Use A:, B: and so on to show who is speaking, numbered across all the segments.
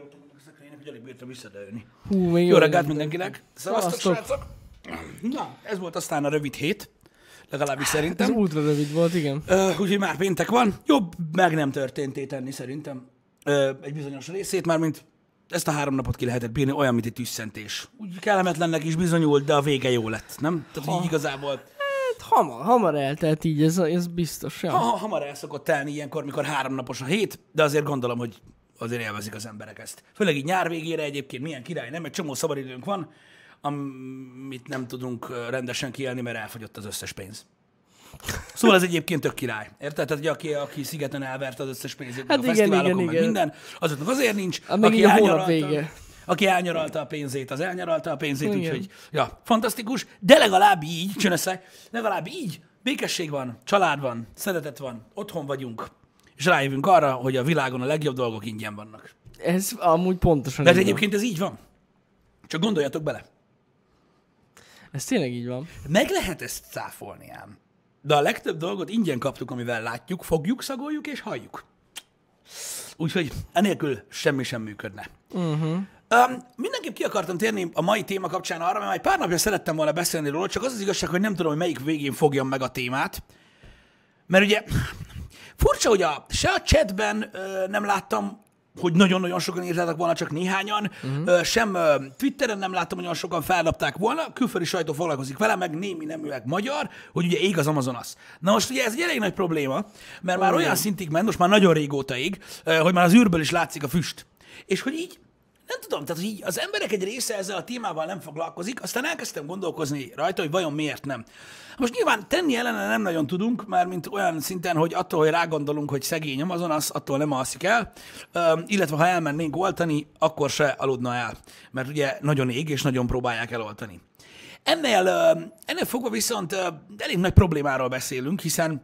A: a szekrénynek, hogy alig bírtam visszadőlni.
B: Hú, még
A: Jó reggelt mindenkinek! Szevasztok, srácok! Na, ez volt aztán a rövid hét, legalábbis
B: Ez
A: szerintem.
B: ultra rövid volt, igen.
A: Ö, úgyhogy már péntek van. Jobb meg nem történté tenni szerintem ö, egy bizonyos részét, már mint ezt a három napot ki lehetett bírni, olyan, mint egy tüsszentés. Úgy kellemetlennek is bizonyult, de a vége jó lett, nem? Tehát így igazából
B: Hát hamar, hamar eltelt így, ez, ez biztos. Ja.
A: ha, ha, hamar el szokott telni ilyenkor, mikor három napos a hét, de azért gondolom, hogy azért élvezik az emberek ezt. Főleg így nyár végére egyébként milyen király, nem? Egy csomó szabadidőnk van, amit nem tudunk rendesen kielni, mert elfogyott az összes pénz. Szóval ez egyébként tök király. Érted? Tehát, hogy aki, aki szigeten elverte az összes pénzét,
B: Hát
A: a
B: igen,
A: fesztiválokon,
B: igen,
A: meg
B: igen.
A: minden, azoknak azért nincs.
B: Hát meg így a hónap vége.
A: Aki elnyaralta a pénzét, az elnyaralta a pénzét, úgyhogy, ja, fantasztikus, de legalább így, csönösszeg, legalább így, békesség van, család van, szeretet van, otthon vagyunk, és rájövünk arra, hogy a világon a legjobb dolgok ingyen vannak.
B: Ez amúgy pontosan így van.
A: egyébként ez így van. Csak gondoljatok bele.
B: Ez tényleg így van.
A: Meg lehet ezt cáfolni ám. De a legtöbb dolgot ingyen kaptuk, amivel látjuk, fogjuk, szagoljuk és halljuk. Úgyhogy enélkül semmi sem működne. Uh-huh. Um, mindenképp ki akartam térni a mai téma kapcsán arra, mert már egy pár napja szerettem volna beszélni róla, csak az az igazság, hogy nem tudom, hogy melyik végén fogjam meg a témát. Mert ugye furcsa, hogy a, se a chatben ö, nem láttam, hogy nagyon-nagyon sokan írtátok volna, csak néhányan, uh-huh. sem ö, Twitteren nem láttam, hogy nagyon sokan feldobták volna, külföldi sajtó foglalkozik vele, meg némi neműek magyar, hogy ugye ég az Amazonas. Na most ugye ez egy elég nagy probléma, mert már olyan szintig ment, most már nagyon régóta ég, ö, hogy már az űrből is látszik a füst. És hogy így nem tudom, tehát így az emberek egy része ezzel a témával nem foglalkozik, aztán elkezdtem gondolkozni rajta, hogy vajon miért nem. Most nyilván tenni ellene nem nagyon tudunk, már mint olyan szinten, hogy attól, hogy rágondolunk, hogy szegény Amazonas, attól nem alszik el, Ö, illetve ha elmennénk oltani, akkor se aludna el, mert ugye nagyon ég, és nagyon próbálják eloltani. Ennél, ennél fogva viszont elég nagy problémáról beszélünk, hiszen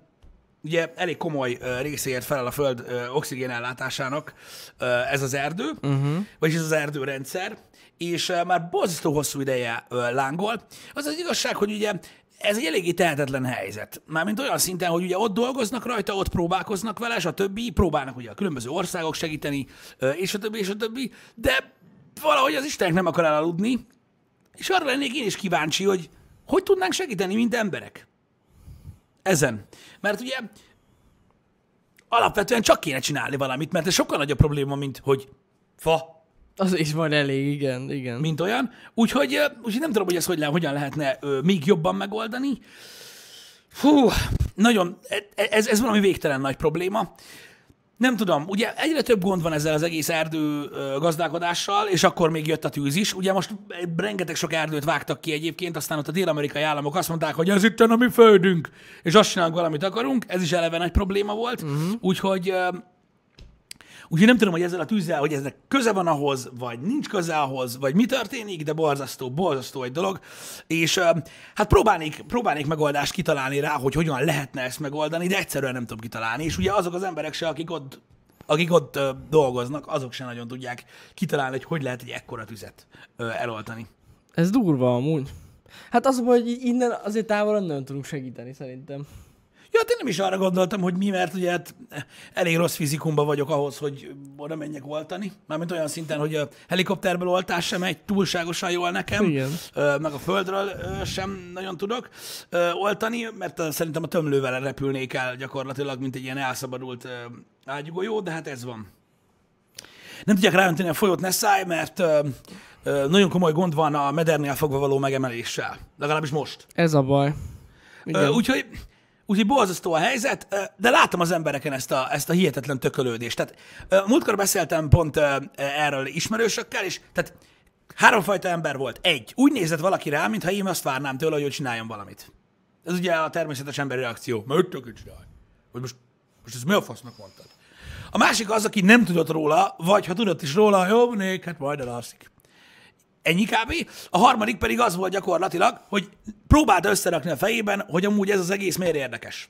A: ugye elég komoly ö, részéért felel a Föld ö, oxigénellátásának ö, ez az erdő, uh-huh. vagyis ez az erdőrendszer, és már borzasztó hosszú ideje lángol. Az az igazság, hogy ugye ez egy eléggé tehetetlen helyzet. Mármint olyan szinten, hogy ugye ott dolgoznak rajta, ott próbálkoznak vele, és a többi, próbálnak ugye a különböző országok segíteni, és a többi, és a többi, de valahogy az Istenek nem akar elaludni, és arra lennék én is kíváncsi, hogy hogy tudnánk segíteni, mint emberek ezen. Mert ugye alapvetően csak kéne csinálni valamit, mert ez sokkal nagyobb probléma, mint hogy fa,
B: Az is majd elég, igen, igen.
A: mint olyan. Úgyhogy, úgyhogy nem tudom, hogy ezt hogy le, hogyan lehetne ö, még jobban megoldani. Fú, nagyon, ez, ez valami végtelen nagy probléma. Nem tudom, ugye egyre több gond van ezzel az egész erdő gazdálkodással, és akkor még jött a tűz is. Ugye most rengeteg sok erdőt vágtak ki egyébként, aztán ott a dél-amerikai államok azt mondták, hogy ez itt a mi földünk, és azt csinálunk, valamit akarunk. Ez is eleve nagy probléma volt. Uh-huh. Úgyhogy Úgyhogy nem tudom, hogy ezzel a tűzzel, hogy eznek köze van ahhoz, vagy nincs köze ahhoz, vagy mi történik, de borzasztó, borzasztó egy dolog. És hát próbálnék, próbálnék megoldást kitalálni rá, hogy hogyan lehetne ezt megoldani, de egyszerűen nem tudom kitalálni. És ugye azok az emberek se, akik ott, akik ott dolgoznak, azok se nagyon tudják kitalálni, hogy hogy lehet egy ekkora tüzet ö, eloltani.
B: Ez durva amúgy. Hát az hogy innen azért távolon nem tudunk segíteni szerintem.
A: Ja, hát én nem is arra gondoltam, hogy mi, mert ugye hát elég rossz fizikumban vagyok ahhoz, hogy oda menjek oltani. Mármint olyan szinten, hogy a helikopterből oltás sem megy túlságosan jól nekem.
B: Igen.
A: Meg a földről sem nagyon tudok oltani, mert szerintem a tömlővel repülnék el gyakorlatilag, mint egy ilyen elszabadult ágyugójó, de hát ez van. Nem tudják ráönteni a folyót Nessai, mert ö, ö, nagyon komoly gond van a medernél fogva való megemeléssel. Legalábbis most.
B: Ez a baj.
A: Úgyhogy, úgyhogy borzasztó a helyzet, de látom az embereken ezt a, ezt a hihetetlen tökölődést. Tehát múltkor beszéltem pont erről ismerősökkel, és tehát háromfajta ember volt. Egy, úgy nézett valaki rá, mintha én azt várnám tőle, hogy ő csináljon valamit. Ez ugye a természetes emberi reakció. Mert tökül csinálj. Hogy most, most ez mi a fasznak mondtad? A másik az, aki nem tudott róla, vagy ha tudott is róla, jó, nék, hát majd elalszik. Ennyi kb. A harmadik pedig az volt gyakorlatilag, hogy próbálta összerakni a fejében, hogy amúgy ez az egész miért érdekes.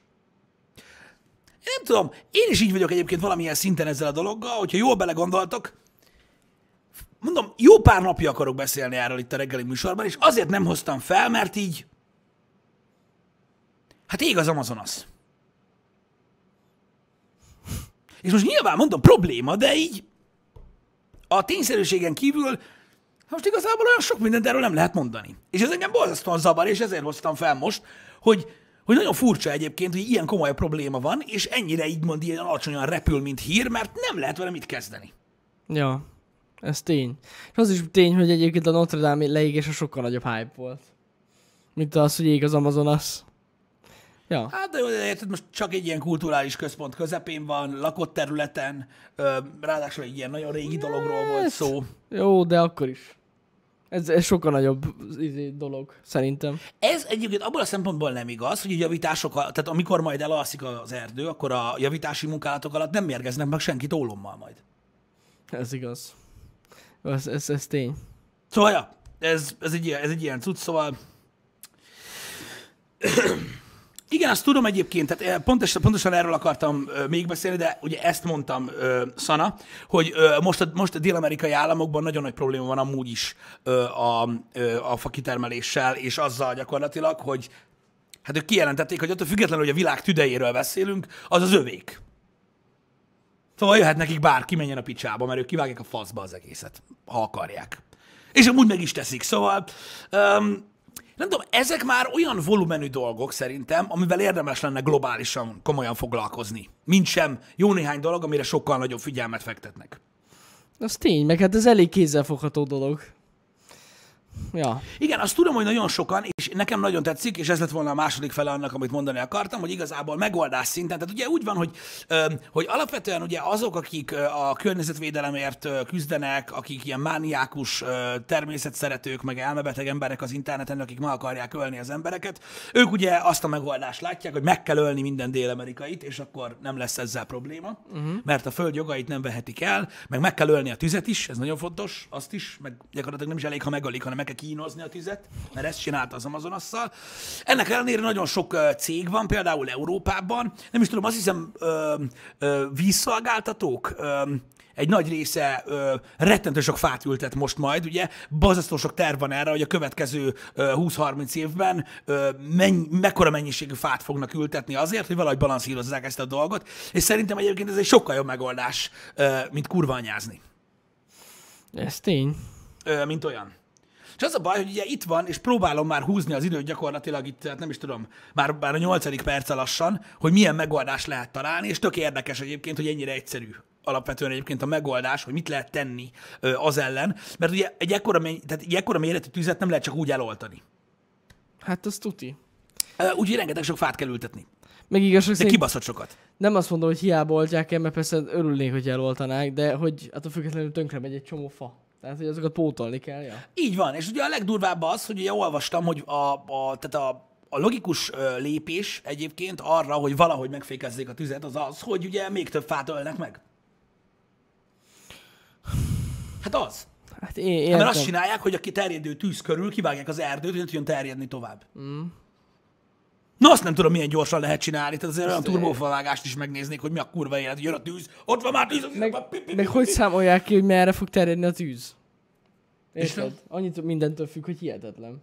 A: Én nem tudom, én is így vagyok egyébként valamilyen szinten ezzel a dologgal, hogyha jól belegondoltok, mondom, jó pár napja akarok beszélni erről itt a reggeli műsorban, és azért nem hoztam fel, mert így, hát ég az Amazonas. És most nyilván mondom, probléma, de így a tényszerűségen kívül most igazából olyan sok mindent erről nem lehet mondani. És ez engem borzasztóan zavar, és ezért hoztam fel most, hogy, hogy nagyon furcsa egyébként, hogy ilyen komoly probléma van, és ennyire így mond, ilyen alacsonyan repül, mint hír, mert nem lehet vele mit kezdeni.
B: Ja, ez tény. És az is tény, hogy egyébként a Notre Dame leégése sokkal nagyobb hype volt. Mint az, hogy ég az Amazonas. Ja.
A: Hát de érted, most csak egy ilyen kulturális központ közepén van, lakott területen, ráadásul egy ilyen nagyon régi dologról volt
B: Hát,
A: szó.
B: Jó, de akkor is. Ez, ez sokkal nagyobb izé, dolog, szerintem.
A: Ez egyébként abból a szempontból nem igaz, hogy a javítások, tehát amikor majd elalszik az erdő, akkor a javítási munkálatok alatt nem mérgeznek meg senkit ólommal majd.
B: Ez igaz. Ez, ez, ez tény.
A: Szóval, ja, ez, ez, egy, ilyen- ez egy ilyen cucc, szóval... Igen, azt tudom egyébként, tehát eh, pontosan, pontosan erről akartam ö, még beszélni, de ugye ezt mondtam ö, Szana, hogy most, a, most a dél-amerikai államokban nagyon nagy probléma van amúgy is a, a fakitermeléssel, és azzal gyakorlatilag, hogy hát ők kijelentették, hogy attól függetlenül, hogy a világ tüdejéről beszélünk, az az övék. Szóval jöhet nekik bárki, menjen a picsába, mert ők kivágják a faszba az egészet, ha akarják. És amúgy meg is teszik, szóval... Um, nem tudom, ezek már olyan volumenű dolgok szerintem, amivel érdemes lenne globálisan komolyan foglalkozni. Mint sem jó néhány dolog, amire sokkal nagyobb figyelmet fektetnek.
B: Az tény, meg hát ez elég kézzelfogható dolog. Ja.
A: Igen, azt tudom, hogy nagyon sokan, és nekem nagyon tetszik, és ez lett volna a második fele annak, amit mondani akartam, hogy igazából megoldás szinten, tehát ugye úgy van, hogy, hogy alapvetően ugye azok, akik a környezetvédelemért küzdenek, akik ilyen mániákus természetszeretők, meg elmebeteg emberek az interneten, akik meg akarják ölni az embereket, ők ugye azt a megoldást látják, hogy meg kell ölni minden dél-amerikait, és akkor nem lesz ezzel probléma, uh-huh. mert a föld jogait nem vehetik el, meg meg kell ölni a tüzet is, ez nagyon fontos, azt is, meg gyakorlatilag nem is elég, ha megölik, hanem meg kell kínozni a tüzet, mert ezt csinálta az Amazonasszal. Ennek ellenére nagyon sok cég van, például Európában, nem is tudom, azt hiszem ö, ö, vízszolgáltatók, ö, egy nagy része ö, rettentő sok fát ültet most majd, ugye, bazasztó sok terv van erre, hogy a következő ö, 20-30 évben ö, menny, mekkora mennyiségű fát fognak ültetni azért, hogy valahogy balanszírozzák ezt a dolgot, és szerintem egyébként ez egy sokkal jobb megoldás, ö, mint kurva anyázni,
B: Ez tény.
A: ö, mint olyan. És az a baj, hogy ugye itt van, és próbálom már húzni az időt gyakorlatilag itt, hát nem is tudom, már, már a nyolcadik perce lassan, hogy milyen megoldást lehet találni, és tök érdekes egyébként, hogy ennyire egyszerű alapvetően egyébként a megoldás, hogy mit lehet tenni az ellen, mert ugye egy ekkora, menny- tehát egy ekkora méretű tüzet nem lehet csak úgy eloltani.
B: Hát az tuti.
A: Úgyhogy rengeteg sok fát kell ültetni.
B: Meg igazság
A: De kibaszott sokat.
B: nem azt mondom, hogy hiába oltják el, mert persze örülnék, hogy eloltanák, de hogy attól függetlenül tönkre megy egy csomó fa. Tehát, hogy azokat pótolni kell, ja.
A: Így van, és ugye a legdurvább az, hogy ugye olvastam, hogy a, a, tehát a, a logikus lépés egyébként arra, hogy valahogy megfékezzék a tüzet, az az, hogy ugye még több fát ölnek meg. Hát az.
B: Hát én
A: Hát
B: értem.
A: mert azt csinálják, hogy a terjedő tűz körül kivágják az erdőt, hogy ne tudjon terjedni tovább. Mm. Na azt nem tudom, milyen gyorsan lehet csinálni, tehát azért olyan turbófavágást is megnéznék, hogy mi a kurva élet, jön a tűz, ott van már tűz,
B: Meg, meg hogy számolják ki, hogy merre fog terjedni a tűz?
A: És
B: Érted? Annyit mindentől függ, hogy hihetetlen.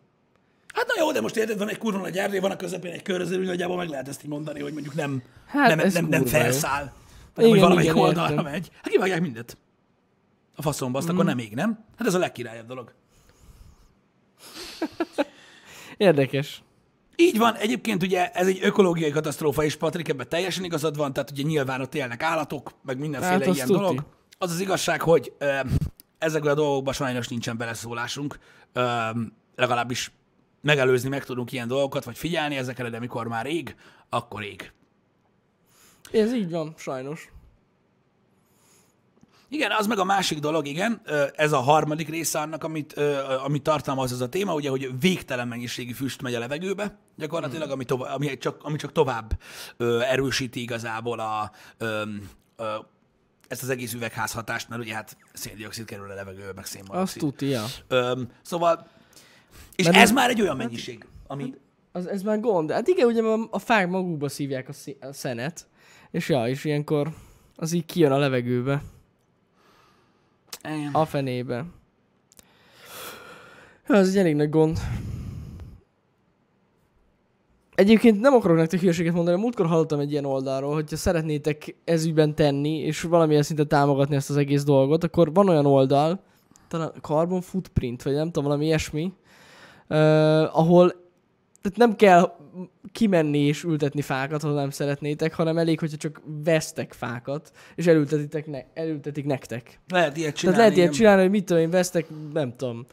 A: Hát na jó, de most érted, van egy kurva nagy erdő, van a közepén egy köröző, nagyjából meg lehet ezt így mondani, hogy mondjuk nem,
B: Hát
A: nem, nem, nem
B: jó.
A: felszáll, hanem
B: Igen,
A: hogy valamelyik
B: igen,
A: oldalra
B: értem.
A: megy. Hát kivágják mindet. A faszomba, azt mm. akkor nem még, nem? Hát ez a legkirályabb dolog.
B: Érdekes.
A: Így van, egyébként ugye ez egy ökológiai katasztrófa, és Patrik ebben teljesen igazad van, tehát ugye nyilván ott élnek állatok, meg mindenféle
B: Hát,
A: ilyen
B: tuti.
A: dolog. Az az igazság, hogy ö, ezekben a dolgokban sajnos nincsen beleszólásunk, ö, legalábbis megelőzni meg tudunk ilyen dolgokat, vagy figyelni ezekre, de mikor már ég, akkor ég.
B: Ez így van, sajnos.
A: Igen, az meg a másik dolog, igen, ez a harmadik része annak, amit, amit tartalmaz ez a téma, ugye, hogy végtelen mennyiségű füst megy a levegőbe, gyakorlatilag, ami, tovább, ami, csak, ami csak tovább erősíti igazából a, ö, ö, ezt az egész üvegházhatást, mert ugye hát széndiokszid kerül a levegőbe, meg szénmonoxid.
B: tuti, ja.
A: Ö, szóval, és
B: Mert
A: ez
B: ez-
A: már egy olyan mennyiség, ami...
B: Az, ez már gond. Hát igen, ugye a, a fák magukba szívják a, szí- a szenet, és ja, és ilyenkor az így kijön a levegőbe,
A: Igen.
B: a fenébe. Ja, ez egy elég nagy gond. Egyébként nem akarok nektek hülyeséget mondani, múltkor hallottam egy ilyen oldalról, hogyha szeretnétek ezügyben tenni, és valamilyen szinten támogatni ezt az egész dolgot, akkor van olyan oldal, talán Carbon Footprint, vagy nem tudom, valami ilyesmi, uh, ahol tehát nem kell kimenni és ültetni fákat, ha nem szeretnétek, hanem elég, hogyha csak vesztek fákat, és elültetitek ne- elültetik nektek.
A: Lehet ilyet
B: Tehát
A: csinálni.
B: lehet ilyet csinálni, hogy mit tudom én, vesztek, nem tudom,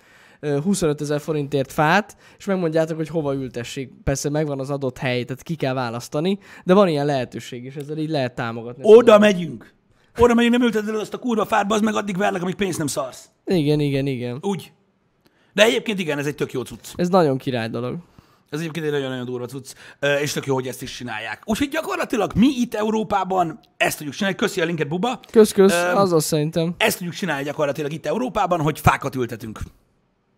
B: 25 ezer forintért fát, és megmondjátok, hogy hova ültessék. Persze megvan az adott hely, tehát ki kell választani, de van ilyen lehetőség, és ezzel így lehet támogatni.
A: Oda megyünk. Oda megyünk, nem ülteted el azt a kurva fát, az meg addig verlek, amíg pénzt nem szarsz.
B: Igen, igen, igen.
A: Úgy. De egyébként igen, ez egy tök jó cucc.
B: Ez nagyon király dolog.
A: Ez egyébként egy nagyon-nagyon durva cucc, és tök jó, hogy ezt is csinálják. Úgyhogy gyakorlatilag mi itt Európában ezt tudjuk csinálni. Köszi a linket, Buba.
B: Kösz-kösz,
A: Öm,
B: az az szerintem.
A: Ezt tudjuk csinálni gyakorlatilag itt Európában, hogy fákat ültetünk.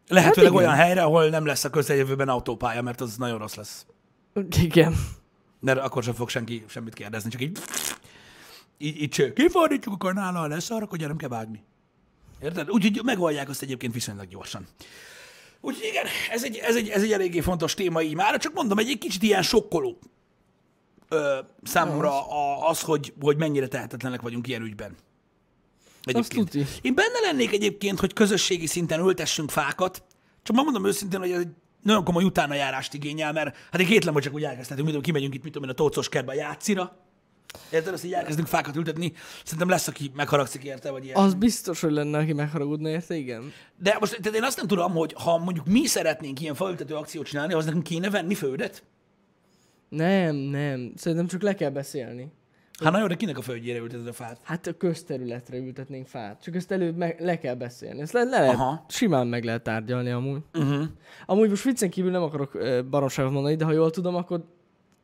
A: Lehetőleg
B: Hát igen.
A: olyan helyre, ahol nem lesz a közeljövőben autópálya, mert az nagyon rossz lesz.
B: Igen.
A: Mert akkor sem fog senki semmit kérdezni, csak így... Így, így cső. Kifordítjuk a kanállal, lesz arra, hogy nem kell vágni. Érted? Úgyhogy megoldják azt egyébként viszonylag gyorsan. Úgyhogy igen, ez egy, ez, egy, ez egy eléggé fontos téma így már, csak mondom, egy, egy kicsit ilyen sokkoló ö, számomra a, az, hogy, hogy mennyire tehetetlenek vagyunk ilyen ügyben. Egyébként. Én benne lennék egyébként, hogy közösségi szinten ültessünk fákat, csak megmondom őszintén, hogy ez egy nagyon komoly utánajárást igényel, mert hát én kétlem, hogy csak úgy elkezdhetünk, tudom, kimegyünk itt, mit tudom én, a tócos kertbe a játszira. Érted? Azt így elkezdünk fákat ültetni. Szerintem lesz, aki megharagszik érte, vagy ilyen.
B: Az biztos, hogy lenne, aki megharagudna érte, igen.
A: De most tehát én azt nem tudom, hogy ha mondjuk mi szeretnénk ilyen faültető akciót csinálni, az nekünk kéne venni földet?
B: Nem, nem. Szerintem csak le kell beszélni.
A: Hát nagyon, de kinek a földjére ülteted a fát?
B: Hát a közterületre ültetnénk fát. Csak ezt előbb meg, le kell beszélni. Ezt le, le lehet,
A: Aha.
B: simán meg lehet tárgyalni amúgy.
A: Uh-huh.
B: Amúgy most viccen kívül nem akarok baromságot mondani, de ha jól tudom, akkor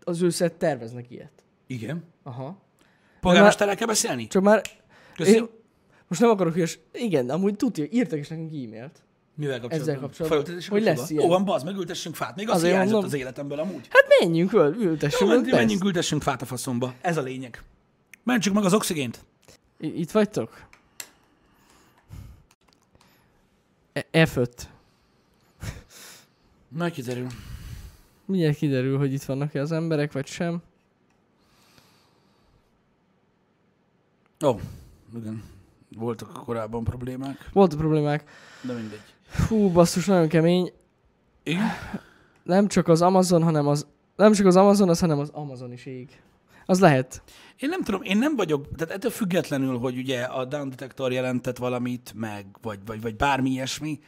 B: az őszet terveznek ilyet.
A: Igen.
B: Aha.
A: Polgármesterrel kell beszélni?
B: Csak már...
A: Köszi.
B: Én, most nem akarok hülyes... Igen, amúgy tudja, írtak is nekünk e-mailt.
A: Mivel kapcsolatban?
B: Ezzel kapcsolatban.
A: Faültetéssel
B: Hogy lesz ilyen.
A: Jó, van, bazd, meg ültessünk fát. Még az hiányzott
B: mondom.
A: az életemből amúgy.
B: Hát menjünk, öl, ültessünk.
A: Jó, menjünk, menjünk, ültessünk fát a faszomba. Ez a lényeg. Mentsük meg az oxigént.
B: I- Itt vagytok? E- F5.
A: Majd kiderül.
B: Mindjárt kiderül, hogy itt vannak-e az emberek, vagy sem.
A: Ó, igen. Voltak korábban problémák,
B: Volt problémák.
A: de mindegy.
B: Fú, basszus, nagyon kemény.
A: Igen?
B: Nem csak az Amazon, hanem az... Nem csak az Amazon, az, hanem az Amazon is ég. Az lehet.
A: Én nem tudom, én nem vagyok, tehát ettől függetlenül, hogy ugye a Down Detector jelentett valamit, meg, vagy, vagy, vagy bármi ilyesmi,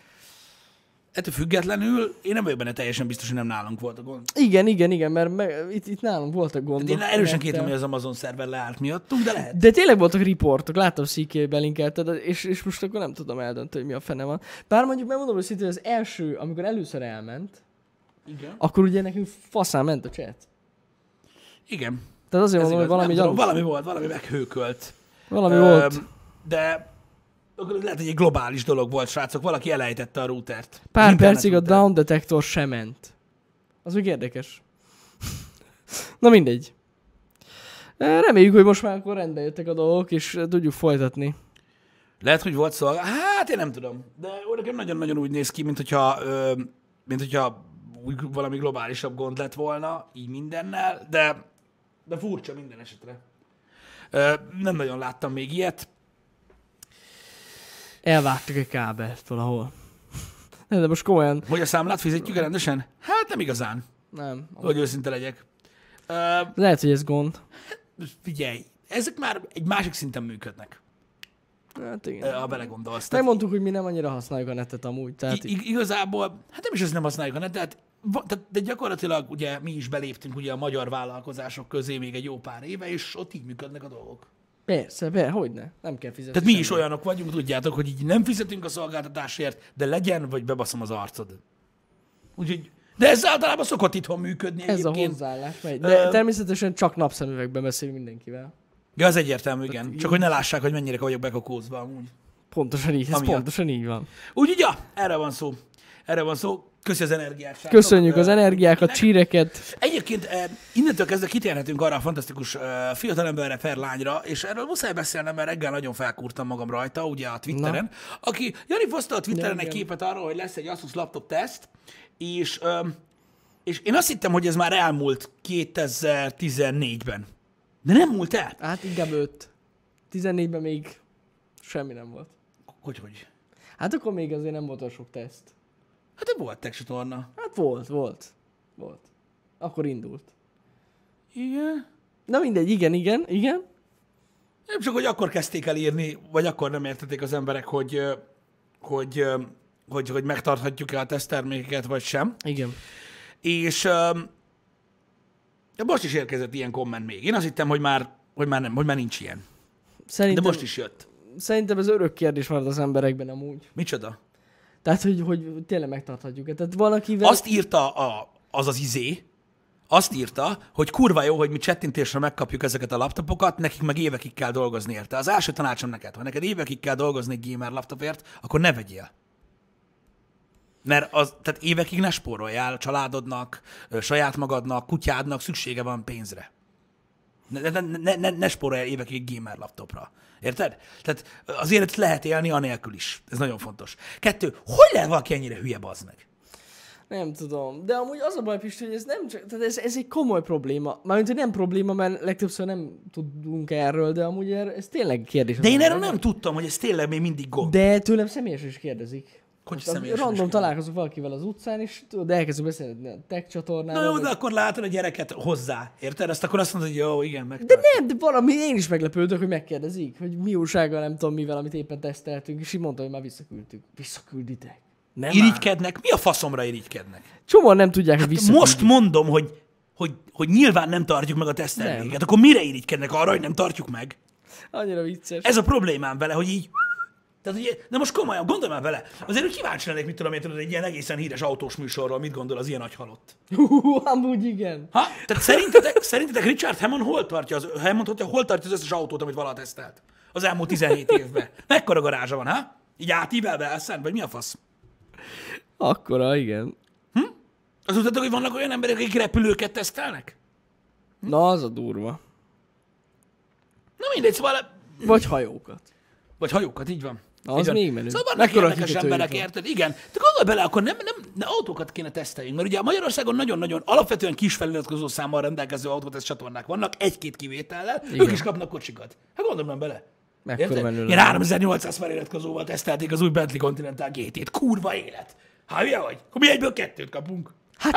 A: ettől függetlenül én nem vagyok benne teljesen biztos, hogy nem nálunk volt a gond.
B: Igen, igen, igen, mert me, itt, itt nálunk voltak gondok.
A: én erősen kétlem, hogy az Amazon szerver leállt miattunk, de lehet.
B: De tényleg voltak riportok, láttam CK belinkelted, és, és most akkor nem tudom eldönteni, hogy mi a fene van. Bár mondjuk megmondom hogy az első, amikor először elment,
A: Igen.
B: akkor ugye nekünk faszán ment a chat.
A: Igen.
B: Tehát azért
A: Ez
B: mondom, hogy
A: igaz.
B: valami,
A: Nem tudom,
B: gyanús,
A: valami volt, valami meghőkölt.
B: valami
A: Öm,
B: volt.
A: De lehet, hogy egy globális dolog volt, srácok. Valaki elejtette a routert.
B: Pár
A: internet
B: percig a
A: routert.
B: down detector sem ment. Az még érdekes. Na mindegy. Reméljük, hogy most már akkor rendbe jöttek a dolgok, és tudjuk folytatni.
A: Lehet, hogy volt szolgál. Hát én nem tudom. De nekem nagyon-nagyon úgy néz ki, mint hogyha, ö, mint hogyha úgy valami globálisabb gond lett volna, így mindennel, de, de furcsa minden esetre. Ö, nem nagyon láttam még ilyet.
B: Elvágtak egy kábelt valahol. De most komolyan.
A: Hogy a számlát fizetjük rendesen? Hát nem igazán,
B: Nem.
A: hogy őszinte legyek. Ö,
B: Lehet, hogy ez gond.
A: figyelj, ezek már egy másik szinten működnek,
B: Hát igen.
A: ha belegondolsz.
B: Megmondtuk, hogy mi nem annyira használjuk a netet amúgy. Tehát
A: ig- igazából, hát nem is az nem használjuk a netet, de gyakorlatilag ugye mi is beléptünk ugye a magyar vállalkozások közé még egy jó pár éve, és ott így működnek a dolgok.
B: Persze, persze, hogyne. Nem kell fizetni.
A: Tehát mi is olyanok vagyunk, tudjátok, hogy így nem fizetünk a szolgáltatásért, de legyen, vagy bebaszom az arcod. Úgyhogy, de ez általában szokott itthon működni
B: Ez a
A: egyébként.
B: hozzáállás megy. De
A: Ö,
B: természetesen csak napszemüvegben beszélünk mindenkivel.
A: Ja, az egyértelmű, igen. Csak hogy ne lássák, hogy mennyire vagyok bekokózva amúgy.
B: Pontosan így, ez
A: Amiatt.
B: pontosan így van.
A: Úgyhogy, ja, erre van szó. Erre van szó. Köszi az energiát. srácok.
B: Köszönjük az energiákat,
A: mindenkinek.
B: csíreket.
A: Egyébként eh, innentől kezdve kitérhetünk arra a fantasztikus eh, fiatalemberre, per lányra, és erről muszáj beszélnem, mert reggel nagyon felkúrtam magam rajta, ugye a Twitteren, Na. aki, Jani posztolt a Twitteren egy képet arról, hogy lesz egy Asus laptop teszt, és és én azt hittem, hogy ez már elmúlt 2014-ben. De nem múlt el.
B: Hát inkább 5. 14-ben még semmi nem volt.
A: Hogy, hogy?
B: Hát akkor még azért nem volt olyan sok teszt.
A: Hát de volt tech csatorna.
B: Hát volt, volt. Volt. Akkor indult.
A: Igen.
B: Na mindegy, igen, igen, igen.
A: Nem csak, hogy akkor kezdték el írni, vagy akkor nem értették az emberek, hogy, hogy, hogy, hogy megtarthatjuk-e a teszttermékeket, vagy sem.
B: Igen.
A: És de most is érkezett ilyen komment még. Én azt hittem, hogy már, hogy már, nem, hogy már nincs ilyen. De
B: Szerintem,
A: most is jött.
B: szerintem ez örök kérdés marad az emberekben amúgy.
A: Micsoda?
B: Tehát, hogy, hogy tényleg megtarthatjuk. Tehát valakivel...
A: Azt írta a, az az izé, azt írta, hogy kurva jó, hogy mi csettintésre megkapjuk ezeket a laptopokat, nekik meg évekig kell dolgozni érte. Az első tanácsom neked, ha neked évekig kell dolgozni egy gamer laptopért, akkor ne vegyél. Mert az, tehát évekig ne spóroljál családodnak, saját magadnak, kutyádnak, szüksége van pénzre. Ne, ne, ne, ne, ne spóroljál évekig gamer laptopra. Érted? Tehát az élet lehet élni anélkül is. Ez nagyon fontos. Kettő, hogy lehet valaki ennyire hülye bazd meg?
B: Nem tudom. De amúgy az a baj, Pisti, hogy ez nem csak... Tehát ez, ez egy komoly probléma. Mármint, hogy nem probléma, mert legtöbbször nem tudunk erről, de amúgy ez tényleg kérdés.
A: De én erről nem tudtam, hogy ez tényleg még mindig gond.
B: De tőlem személyesen is kérdezik. Az
A: személyesen
B: random
A: is
B: találkozok valakivel az utcán, és tudod, elkezdünk beszélni a tech csatornáról.
A: Na jó, de akkor látod a gyereket hozzá, érted? Azt akkor azt mondod, hogy jó, igen, meg.
B: De nem, de valami, én is meglepődök, hogy megkérdezik, hogy mi újsággal, nem tudom mivel, amit éppen teszteltünk, és így mondta, hogy már visszaküldtük. Visszakülditek. Nem.
A: Irigykednek? Mi a faszomra irigykednek?
B: Csomóan nem tudják, hogy visszaküldik.
A: Most mondom, hogy, hogy, hogy nyilván nem tartjuk meg a tesztelméket. Akkor mire irigykednek arra, hogy nem tartjuk meg?
B: Annyira vicces.
A: Ez a problémám vele, hogy így... Tehát, hogy, de most komolyan, gondolj már vele. Azért, hogy kíváncsi lennék, mit tudom én, tudod, egy ilyen egészen híres autós műsorról, mit gondol az ilyen nagy halott.
B: Hú, amúgy igen.
A: Ha? Tehát szerintetek, szerintetek Richard Hammond hol tartja, az, Hammond, hogyha hol tartja az összes autót, amit valaha tesztelt? Az elmúlt 17 évben. Mekkora garázsa van, ha? Így átívelve elszent, vagy mi a fasz?
B: Akkora, igen.
A: Az tudtátok, hogy vannak olyan emberek, akik repülőket tesztelnek?
B: Na, az a durva.
A: Na mindegy, szóval...
B: Vagy hajókat.
A: Vagy hajókat, így van.
B: Na, az
A: van.
B: még menő.
A: Szóval vannak
B: Mekkora
A: érdekes emberek,
B: van.
A: érted? Igen. De gondolj bele, akkor nem, nem, ne autókat kéne teszteljünk, mert ugye Magyarországon nagyon-nagyon alapvetően kis feliratkozó számmal rendelkező autótesz csatornák vannak, egy-két kivétellel,
B: Igen.
A: ők is kapnak kocsikat. Hát gondolom nem bele. Ilyen
B: lenne.
A: 3800 feliratkozóval tesztelték az új Bentley Continental GT-t. Kurva élet. Hülye vagy? Akkor mi egyből kettőt kapunk.
B: Hát,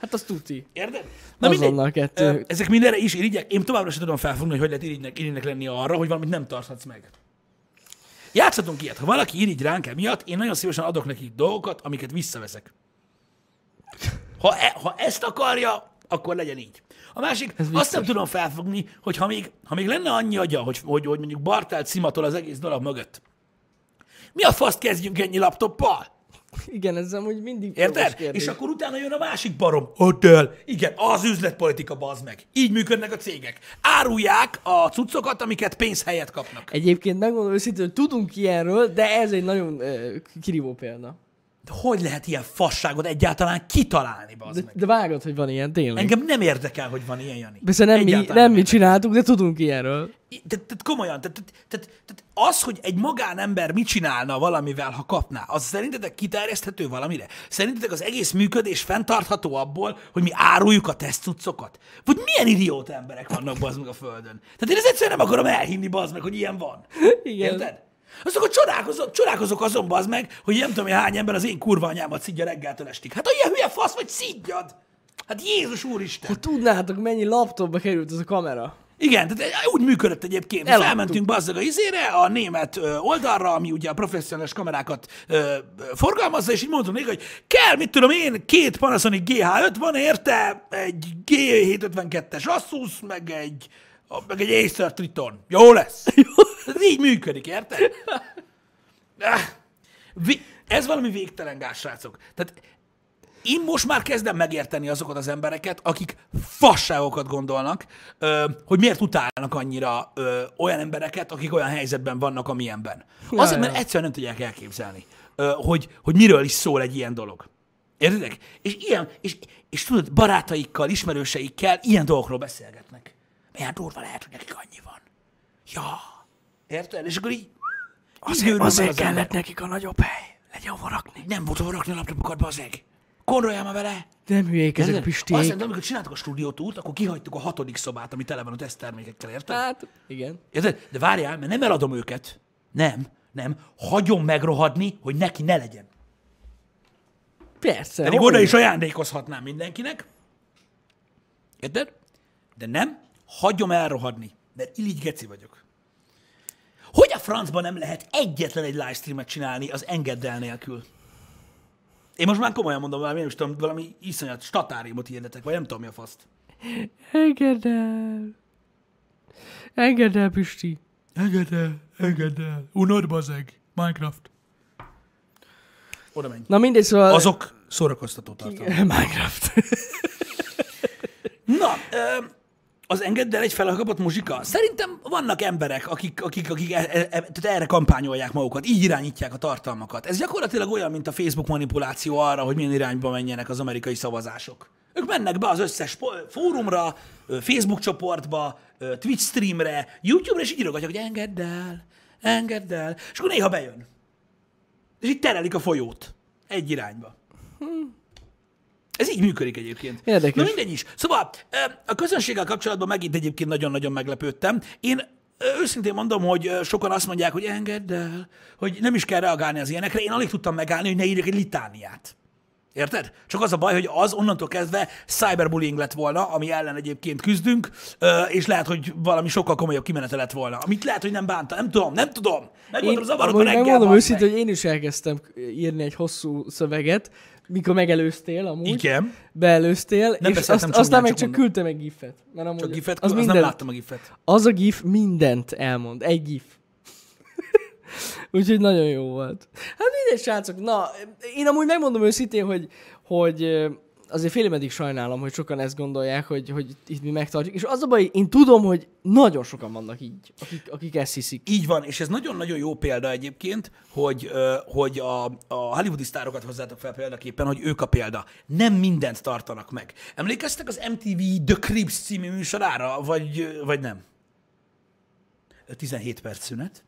B: hát az tuti.
A: Érted?
B: Azonnal kettő.
A: Ö, Ezek mindenre is irigyek. Én továbbra sem tudom felfogni, hogy hogy lehet irigynek, irigynek lenni arra, hogy valamit nem tarthatsz meg. Játszhatunk ilyet. Ha valaki irigy ránk emiatt, én nagyon szívesen adok neki dolgokat, amiket visszaveszek. Ha, e, ha ezt akarja, akkor legyen így. A másik, azt nem tudom felfogni, hogy ha még, ha még lenne annyi agya, hogy, hogy, hogy mondjuk Bartelt szimatol az egész dolog mögött, mi a faszt kezdjünk ennyi laptoppal?
B: Igen, ez amúgy mindig
A: Érted? És akkor utána jön a másik barom. Hotel. Igen, az üzletpolitika, bazd meg. Így működnek a cégek. Árulják a cuccokat, amiket pénz helyett kapnak.
B: Egyébként megmondom őszintén, hogy tudunk ilyenről, de ez egy nagyon uh, kirívó példa.
A: De hogy lehet ilyen fasságot egyáltalán kitalálni, bazd
B: De,
A: meg?
B: de vágod, hogy van ilyen, tényleg.
A: Engem nem érdekel, hogy van ilyen, Jani.
B: Persze nem mi, nem mi csináltuk, de tudunk ilyenről.
A: Tehát, tehát komolyan, tehát az, hogy egy magánember mit csinálna valamivel, ha kapná, az szerintetek kiterjeszthető valamire? Szerintetek az egész működés fenntartható abból, hogy mi áruljuk a tesztcuccokat? Vagy milyen idióta emberek vannak bazd meg a Földön? Tehát én ezt egyszerűen nem akarom elhinni bazd meg, hogy ilyen van.
B: Igen.
A: Érted? Azt akkor csodálkozok, csodálkozok azon bazd meg, hogy nem tudom, hogy hány ember az én kurva anyámat szidja reggeltől estig. Hát olyan hülye fasz, vagy szidjad! Hát Jézus úristen!
B: Ha tudnátok, mennyi laptopba került ez a kamera.
A: Igen, tehát úgy működött egyébként.
B: Eladtuk.
A: Felmentünk bazzag a izére, a német oldalra, ami ugye a professzionális kamerákat ö, forgalmazza, és így mondtam neki, hogy kell, mit tudom én, két Panasonic GH5, van érte egy G752-es Asus, meg egy, meg egy Acer Triton. Jó lesz. Ez így működik, érted? Ah, Ez valami végtelen gáz, srácok. Tehát én most már kezdem megérteni azokat az embereket, akik fasságokat gondolnak, hogy miért utálnak annyira olyan embereket, akik olyan helyzetben vannak, amilyenben. Azért, mert
B: ja.
A: egyszerűen nem tudják elképzelni, hogy, hogy miről is szól egy ilyen dolog. Értitek? És ilyen, és, és tudod, barátaikkal, ismerőseikkel ilyen dolgokról beszélgetnek. Milyen durva lehet, hogy nekik annyi van. Ja. Érted? És akkor így... őrül meg az ember.
B: nekik a nagyobb hely. Legyen hova rakni.
A: Nem volt hova rakni a laptopokat, bazeg. Konroljál már vele!
B: Nem hülyék ezek pisték.
A: Azt mondom, amikor csináltuk a stúdiótúrt, akkor kihagytuk a hatodik szobát, ami tele van a teszttermékekkel, érted?
B: Hát, igen.
A: Érted? De várjál, mert nem eladom őket. Nem, nem. Hagyom megrohadni, hogy neki ne legyen.
B: Persze.
A: Pedig oda is ajándékozhatnám mindenkinek. Érted? De nem, hagyom elrohadni, mert iligy geci vagyok. Hogy a francban nem lehet egyetlen egy livestreamet csinálni az engeddel nélkül? Én most már komolyan mondom, valami, nem is tudom, valami iszonyat statáriumot hirdetek, vagy nem tudom mi a faszt.
B: Engedd el. Engedd el, Pisti.
A: Engedd el, engedd el. Unod, bazeg. Minecraft. Oda menj.
B: Na mindegy, szóval...
A: Azok szórakoztató tartalmak.
B: Minecraft.
A: Na, ö, az engedd el egy felakapott muzsika. Szerintem vannak emberek, akik, akik, akik e, e, e, erre kampányolják magukat, így irányítják a tartalmakat. Ez gyakorlatilag olyan, mint a Facebook manipuláció arra, hogy milyen irányba menjenek az amerikai szavazások. Ők mennek be az összes fórumra, Facebook csoportba, Twitch streamre, YouTube-ra, és így írogatják, hogy engedd el, engedd el, és akkor néha bejön. És így terelik a folyót egy irányba. Ez így működik egyébként.
B: Érdekes.
A: Na mindegy is. Szóval a közönséggel kapcsolatban megint egyébként nagyon-nagyon meglepődtem. Én őszintén mondom, hogy sokan azt mondják, hogy engedd el, hogy nem is kell reagálni az ilyenekre. Én alig tudtam megállni, hogy ne írjak egy litániát. Érted? Csak az a baj, hogy az onnantól kezdve cyberbullying lett volna, ami ellen egyébként küzdünk, és lehet, hogy valami sokkal komolyabb kimenete lett volna. Amit lehet, hogy nem bánta. Nem tudom, nem tudom. Meg
B: Én,
A: voltam zavarodva reggel.
B: megmondom őszintén, hogy én is elkezdtem írni egy hosszú szöveget, mikor megelőztél amúgy.
A: Igen.
B: Beelőztél,
A: Nem
B: és azt, aztán
A: csúnyán,
B: meg
A: csak
B: csak
A: mondom.
B: küldtem egy gifet. Mert amúgy
A: Csak gifet,
B: az,
A: az,
B: minden,
A: nem láttam a gifet.
B: az a gif mindent elmond. Egy gif. Úgyhogy nagyon jó volt. Hát mindegy, srácok. Na, én amúgy megmondom őszintén, hogy, hogy azért fél meddig sajnálom, hogy sokan ezt gondolják, hogy, hogy itt mi megtartjuk. És az a baj, én tudom, hogy nagyon sokan vannak így, akik, akik ezt hiszik.
A: Így van, és ez nagyon-nagyon jó példa egyébként, hogy, hogy a, a hollywoodi sztárokat hozzátok fel példaképpen, hogy ők a példa. Nem mindent tartanak meg. Emlékeztek az MTV The Cribs című műsorára, vagy, vagy nem? 17 perc szünet.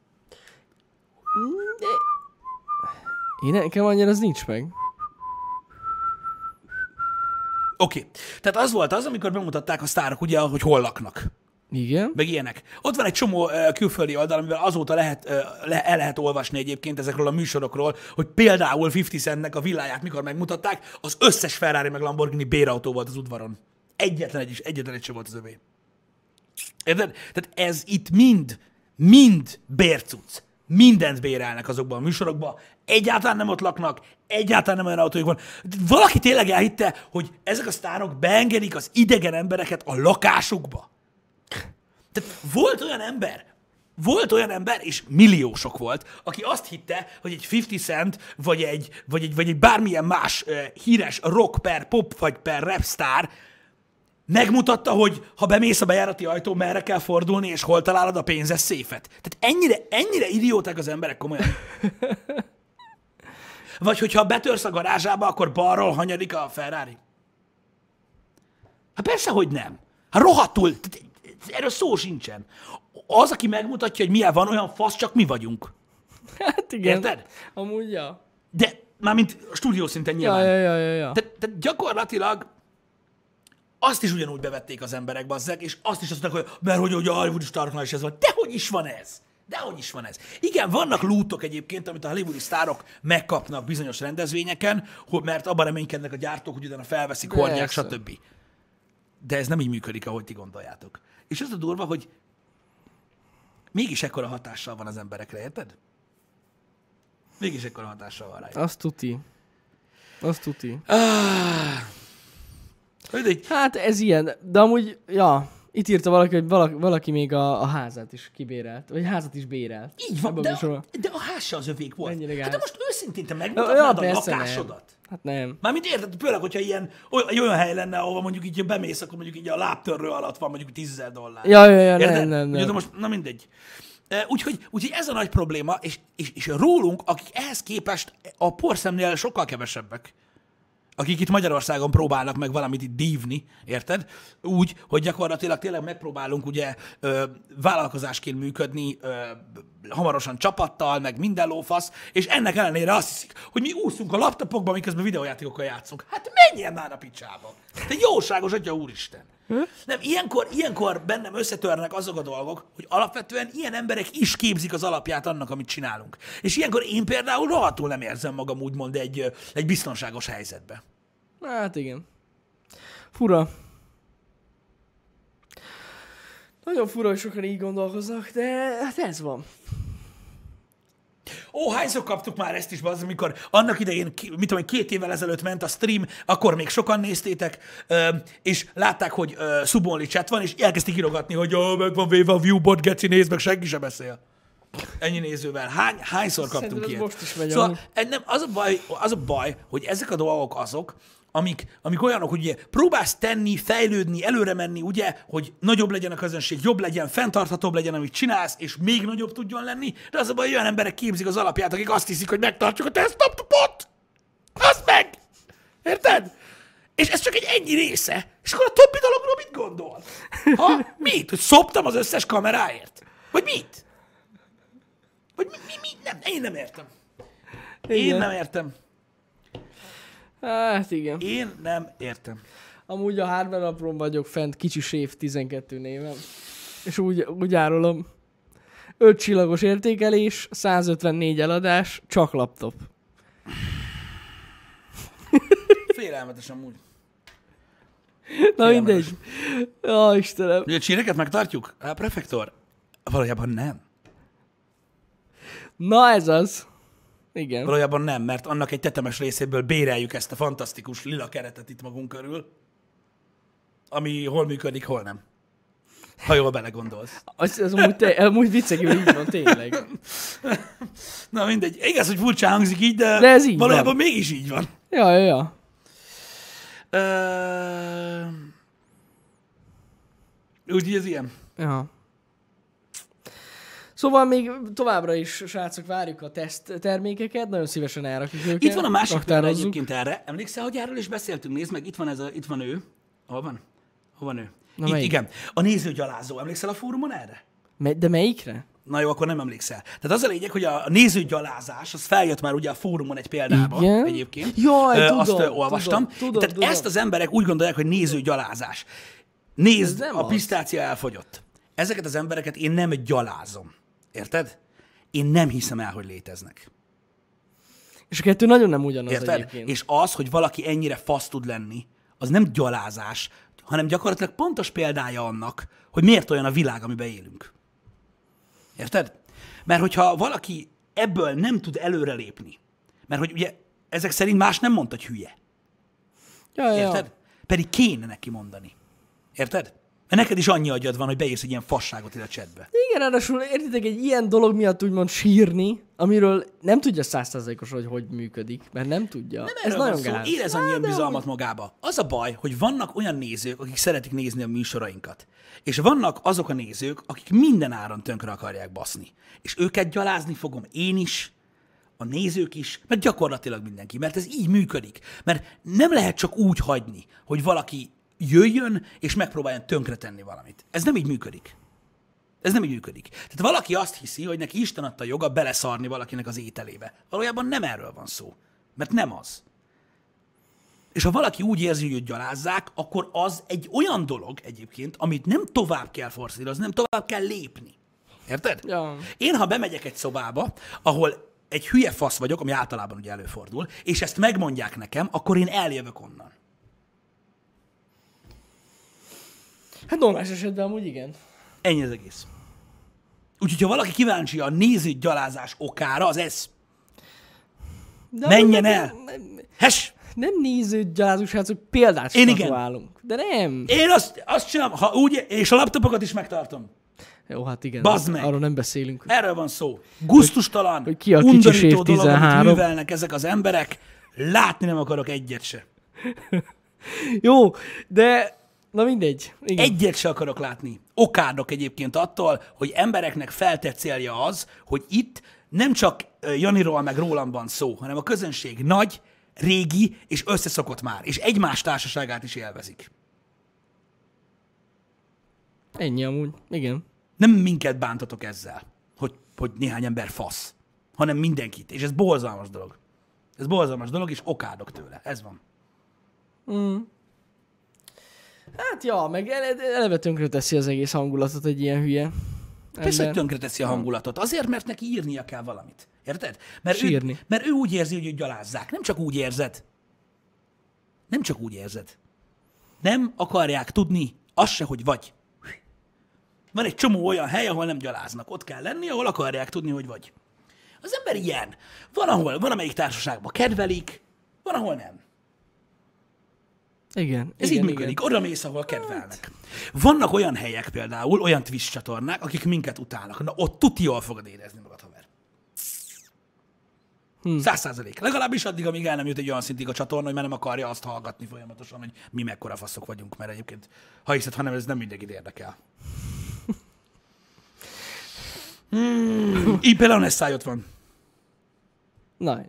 B: Én nekem annyira az nincs meg.
A: Oké. Okay. Tehát az volt az, amikor bemutatták a sztárok, ugye, hogy hol laknak.
B: Igen.
A: meg ilyenek. Ott van egy csomó uh, külföldi oldal, amivel azóta lehet, uh, le, el lehet olvasni egyébként ezekről a műsorokról, hogy például 50 Centnek a villáját mikor megmutatták, az összes Ferrari meg Lamborghini bérautó volt az udvaron. Egyetlen egy is, egyetlen egy sem volt az övé. Érted? Tehát ez itt mind, mind bércuc. Mindent bérelnek azokban a műsorokban. Egyáltalán nem ott laknak, egyáltalán nem olyan autójuk van. Valaki tényleg elhitte, hogy ezek a sztárok beengedik az idegen embereket a lakásukba. Tehát volt olyan ember, volt olyan ember, és milliósok volt, aki azt hitte, hogy egy 50 Cent, vagy egy, vagy egy, vagy egy bármilyen más uh, híres rock per pop, vagy per rap sztár megmutatta, hogy ha bemész a bejárati ajtó, merre kell fordulni, és hol találod a pénzes széfet. Tehát ennyire, ennyire idióták az emberek komolyan. Vagy hogyha betörsz a garázsába, akkor balról hanyadik a Ferrari. Hát persze, hogy nem. Hát rohadtul, erről szó sincsen. Az, aki megmutatja, hogy milyen van, olyan fasz, csak mi vagyunk.
B: Hát igen.
A: Érted?
B: Amúgy, ja.
A: De mármint stúdió szinten
B: Ja,
A: nyilván.
B: ja, ja, ja, ja.
A: Tehát, tehát gyakorlatilag azt is ugyanúgy bevették az emberek, bazzeg, és azt is azt mondták, hogy mert hogy, hogy a Hollywoodi sztároknál is ez van. Dehogy is van ez? Dehogy is van ez? Igen, vannak lútok egyébként, amit a hollywoodi sztárok megkapnak bizonyos rendezvényeken, hogy, mert abban reménykednek a gyártók, hogy utána felveszik, hordják, stb. De ez nem így működik, ahogy ti gondoljátok. És az a durva, hogy mégis ekkora hatással van az emberekre, érted? Mégis ekkora hatással van rájuk.
B: Azt tuti. Azt tuti. Hát ez ilyen, de amúgy, ja, itt írta valaki, hogy valaki, valaki még a, a házát is kibérelt, vagy házat is bérelt.
A: Így van,
B: Ebben a
A: de, de a ház se az övék volt.
B: Mennyire
A: Hát de most őszintén te
B: Ja,
A: megmutatnád a
B: persze
A: lakásodat?
B: nem. Hát nem.
A: Mármint érted, főleg, hogyha ilyen, olyan, olyan hely lenne, ahova mondjuk így bemész, akkor mondjuk így a lábtörő alatt van mondjuk 10 ezer dollár.
B: Ja, ja, ja,
A: Érted?
B: nem, nem,
A: Ugye,
B: nem.
A: de most, na mindegy. E, Úgyhogy, úgyhogy ez a nagy probléma, és, és, és rólunk, akik ehhez képest a porszemnél sokkal kevesebbek, akik itt Magyarországon próbálnak meg valamit itt dívni, érted? Úgy, hogy gyakorlatilag tényleg megpróbálunk ugye ö, vállalkozásként működni, ö, hamarosan csapattal, meg minden lófasz, és ennek ellenére azt hiszik, hogy mi úszunk a laptopokban, miközben videójátékokkal játszunk. Hát menjen már a picsába! Te jóságos atya úristen! Nem, ilyenkor, ilyenkor bennem összetörnek azok a dolgok, hogy alapvetően ilyen emberek is képzik az alapját annak, amit csinálunk. És ilyenkor én például rohadtul nem érzem magam úgymond egy, egy biztonságos helyzetbe.
B: Hát igen. Fura. Nagyon fura, hogy sokan így gondolkoznak, de hát ez van.
A: Ó, hányszor kaptuk már ezt is, az, amikor annak idején, mit tudom, én, két évvel ezelőtt ment a stream, akkor még sokan néztétek, és látták, hogy ö, subonli chat van, és elkezdték írogatni, hogy ó, meg van véve a viewbot, geci, nézd meg, senki sem beszél. Ennyi nézővel. Hány, hányszor kaptunk
B: Szerintem
A: ilyet?
B: most is megy,
A: szóval, nem, az, a baj, az a baj, hogy ezek a dolgok azok, amik, amik olyanok, hogy ugye próbálsz tenni, fejlődni, előre menni, ugye, hogy nagyobb legyen a közönség, jobb legyen, fenntarthatóbb legyen, amit csinálsz, és még nagyobb tudjon lenni, de az a baj, olyan emberek képzik az alapját, akik azt hiszik, hogy megtartjuk a desktopot. Az meg! Érted? És ez csak egy ennyi része. És akkor a többi dologról mit gondol? Ha? Mit? Hogy szoptam az összes kameráért? Vagy mit? Vagy mi, mi, mi? Nem, én nem értem. Én
B: Igen.
A: nem értem.
B: Hát igen.
A: Én nem értem.
B: Amúgy a hardware napron vagyok fent, kicsi sév 12 névem. És úgy, úgy árulom. 5 csillagos értékelés, 154 eladás, csak laptop.
A: Félelmetes amúgy.
B: Na
A: Félelmetes.
B: mindegy. Ja, Istenem.
A: Ugye a csireket megtartjuk? A prefektor? Valójában nem.
B: Na ez az. Igen.
A: Valójában nem, mert annak egy tetemes részéből béreljük ezt a fantasztikus lila keretet itt magunk körül, ami hol működik, hol nem. Ha jól belegondolsz.
B: Az, az amúgy, te, amúgy viccegül így van, tényleg.
A: Na mindegy. Igaz, hogy furcsa hangzik így, de,
B: De ez így
A: valójában
B: van.
A: mégis így van.
B: Ja, ja, ja.
A: Ö... Úgy, ez ilyen.
B: Ja. Szóval még továbbra is, srácok, várjuk a teszt termékeket, nagyon szívesen elrakjuk őket.
A: Itt van a másik példa egyébként erre. Emlékszel, hogy erről is beszéltünk? Nézd meg, itt van, ez a, itt van ő. Hol van? Hol van ő?
B: Na,
A: itt,
B: melyik?
A: igen. A nézőgyalázó. Emlékszel a fórumon erre?
B: Me- de melyikre?
A: Na jó, akkor nem emlékszel. Tehát az a lényeg, hogy a nézőgyalázás, az feljött már ugye a fórumon egy példában
B: Igen?
A: egyébként.
B: Jaj,
A: Ö,
B: tudom,
A: Azt ö, olvastam.
B: tudom, tudom,
A: Tehát
B: tudom.
A: ezt az emberek úgy gondolják, hogy nézőgyalázás. Nézd, a
B: az.
A: pisztácia elfogyott. Ezeket az embereket én nem gyalázom. Érted? Én nem hiszem el, hogy léteznek.
B: És a kettő nagyon nem ugyanaz
A: Érted?
B: egyébként.
A: És az, hogy valaki ennyire fasz tud lenni, az nem gyalázás, hanem gyakorlatilag pontos példája annak, hogy miért olyan a világ, amiben élünk. Érted? Mert hogyha valaki ebből nem tud előrelépni, mert hogy ugye ezek szerint más nem mondta, hogy hülye.
B: ja, ja.
A: Érted? Pedig kéne neki mondani. Érted? Mert neked is annyi agyad van, hogy beírsz egy ilyen fasságot ide a chatbe.
B: Igen, ráadásul értitek, egy ilyen dolog miatt úgymond sírni, amiről nem tudja százszerzalékos, hogy hogy működik, mert nem tudja. Nem Ez nagyon
A: van szó.
B: gáz.
A: Érez annyi bizalmat magába. Az a baj, hogy vannak olyan nézők, akik szeretik nézni a műsorainkat. És vannak azok a nézők, akik minden áron tönkre akarják baszni. És őket gyalázni fogom én is, a nézők is, mert gyakorlatilag mindenki. Mert ez így működik. Mert nem lehet csak úgy hagyni, hogy valaki jöjjön és megpróbáljon tönkretenni valamit. Ez nem így működik. Ez nem így működik. Tehát valaki azt hiszi, hogy neki Isten adta joga beleszarni valakinek az ételébe. Valójában nem erről van szó. Mert nem az. És ha valaki úgy érzi, hogy őt gyalázzák, akkor az egy olyan dolog egyébként, amit nem tovább kell forszírozni, nem tovább kell lépni. Érted?
B: Ja.
A: Én, ha bemegyek egy szobába, ahol egy hülye fasz vagyok, ami általában ugye előfordul, és ezt megmondják nekem, akkor én eljövök onnan.
B: Hát normális esetben amúgy igen.
A: Ennyi az egész. Úgyhogy, ha valaki kíváncsi a néző gyalázás okára, az ez.
B: De
A: Menjen
B: nem,
A: el!
B: Nem, nem,
A: Hes!
B: nem néző gyalázó srácok, példát
A: Én igen.
B: statuálunk. De nem.
A: Én azt, azt csinálom, ha úgy, és a laptopokat is megtartom.
B: Jó, hát igen.
A: Bazd meg!
B: Arról nem beszélünk.
A: Erről van szó. Gusztustalan,
B: hogy ki a
A: undorító dolog, amit
B: 13.
A: művelnek ezek az emberek. Látni nem akarok egyet se.
B: Jó, de na mindegy. Igen.
A: Egyet se akarok látni. Okádok egyébként attól, hogy embereknek feltett célja az, hogy itt nem csak Janiról meg rólam van szó, hanem a közönség nagy régi, és összeszokott már, és egymás társaságát is élvezik.
B: Ennyi amúgy. Igen.
A: Nem minket bántatok ezzel, hogy, hogy néhány ember fasz, hanem mindenkit. És ez borzalmas dolog. Ez borzalmas dolog, és okádok tőle. Ez van.
B: Hát ja, meg ele- eleve tönkre teszi az egész hangulatot egy ilyen hülye.
A: Persze, hogy tönkreteszi a hangulatot. Azért, mert neki írnia kell valamit. Érted? Mert
B: Sírni.
A: Ő, mert ő úgy érzi, hogy őt gyalázzák. Nem csak úgy érzed. Nem csak úgy érzed. Nem akarják tudni azt se, hogy vagy. Van egy csomó olyan hely, ahol nem gyaláznak. Ott kell lenni, ahol akarják tudni, hogy vagy. Az ember ilyen. Van, ahol, van amelyik társaságban kedvelik, van, ahol nem.
B: Igen.
A: Ez
B: igen,
A: így működik. Oda mész, ahol kedvelnek. Vannak olyan helyek például, olyan Twitch csatornák, akik minket utálnak. Na, ott tuti jól fogod érezni magad, haver. Száz százalék. Legalábbis addig, amíg el nem jut egy olyan szintig a csatorna, hogy már nem akarja azt hallgatni folyamatosan, hogy mi mekkora faszok vagyunk, mert egyébként, ha hiszed, hanem ez nem mindenkit érdekel. Hmm, így például Nessai ott van.
B: Na.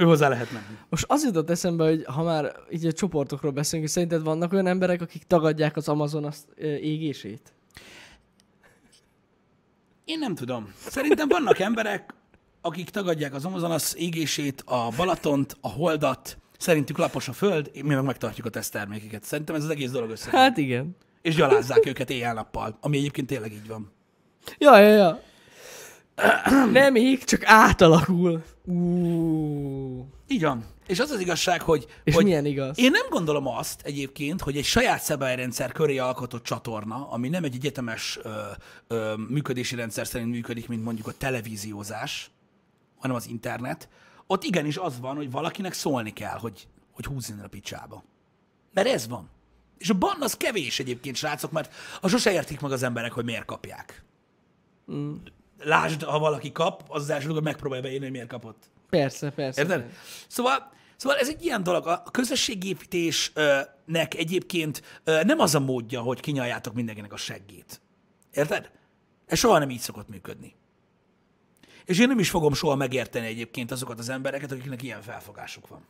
A: Ő hozzá lehet menni.
B: Most az jutott eszembe, hogy ha már így a csoportokról beszélünk, hogy szerinted vannak olyan emberek, akik tagadják az Amazon azt, égését?
A: Én nem tudom. Szerintem vannak emberek, akik tagadják az Amazonas égését, a Balatont, a Holdat, szerintük lapos a föld, mi meg megtartjuk a teszttermékeket. Szerintem ez az egész dolog össze.
B: Hát igen.
A: És gyalázzák őket éjjel-nappal, ami egyébként tényleg így van.
B: Ja, ja, ja. Nem ég, csak átalakul. Ú.
A: Így van. És az az igazság, hogy,
B: És
A: hogy
B: milyen igaz?
A: én nem gondolom azt egyébként, hogy egy saját szabályrendszer köré alkotott csatorna, ami nem egy egyetemes ö, ö, működési rendszer szerint működik, mint mondjuk a televíziózás, hanem az internet, ott igenis az van, hogy valakinek szólni kell, hogy, hogy húzzon a picsába. Mert ez van. És a ban az kevés egyébként, srácok, mert a sose értik meg az emberek, hogy miért kapják. Mm. Lásd, ha valaki kap, az az első dolog, hogy megpróbálja beírni, hogy miért kapott.
B: Persze, persze.
A: Érted?
B: persze.
A: Szóval, szóval ez egy ilyen dolog. A közösségépítésnek egyébként nem az a módja, hogy kinyaljátok mindenkinek a seggét. Érted? Ez soha nem így szokott működni. És én nem is fogom soha megérteni egyébként azokat az embereket, akiknek ilyen felfogásuk van.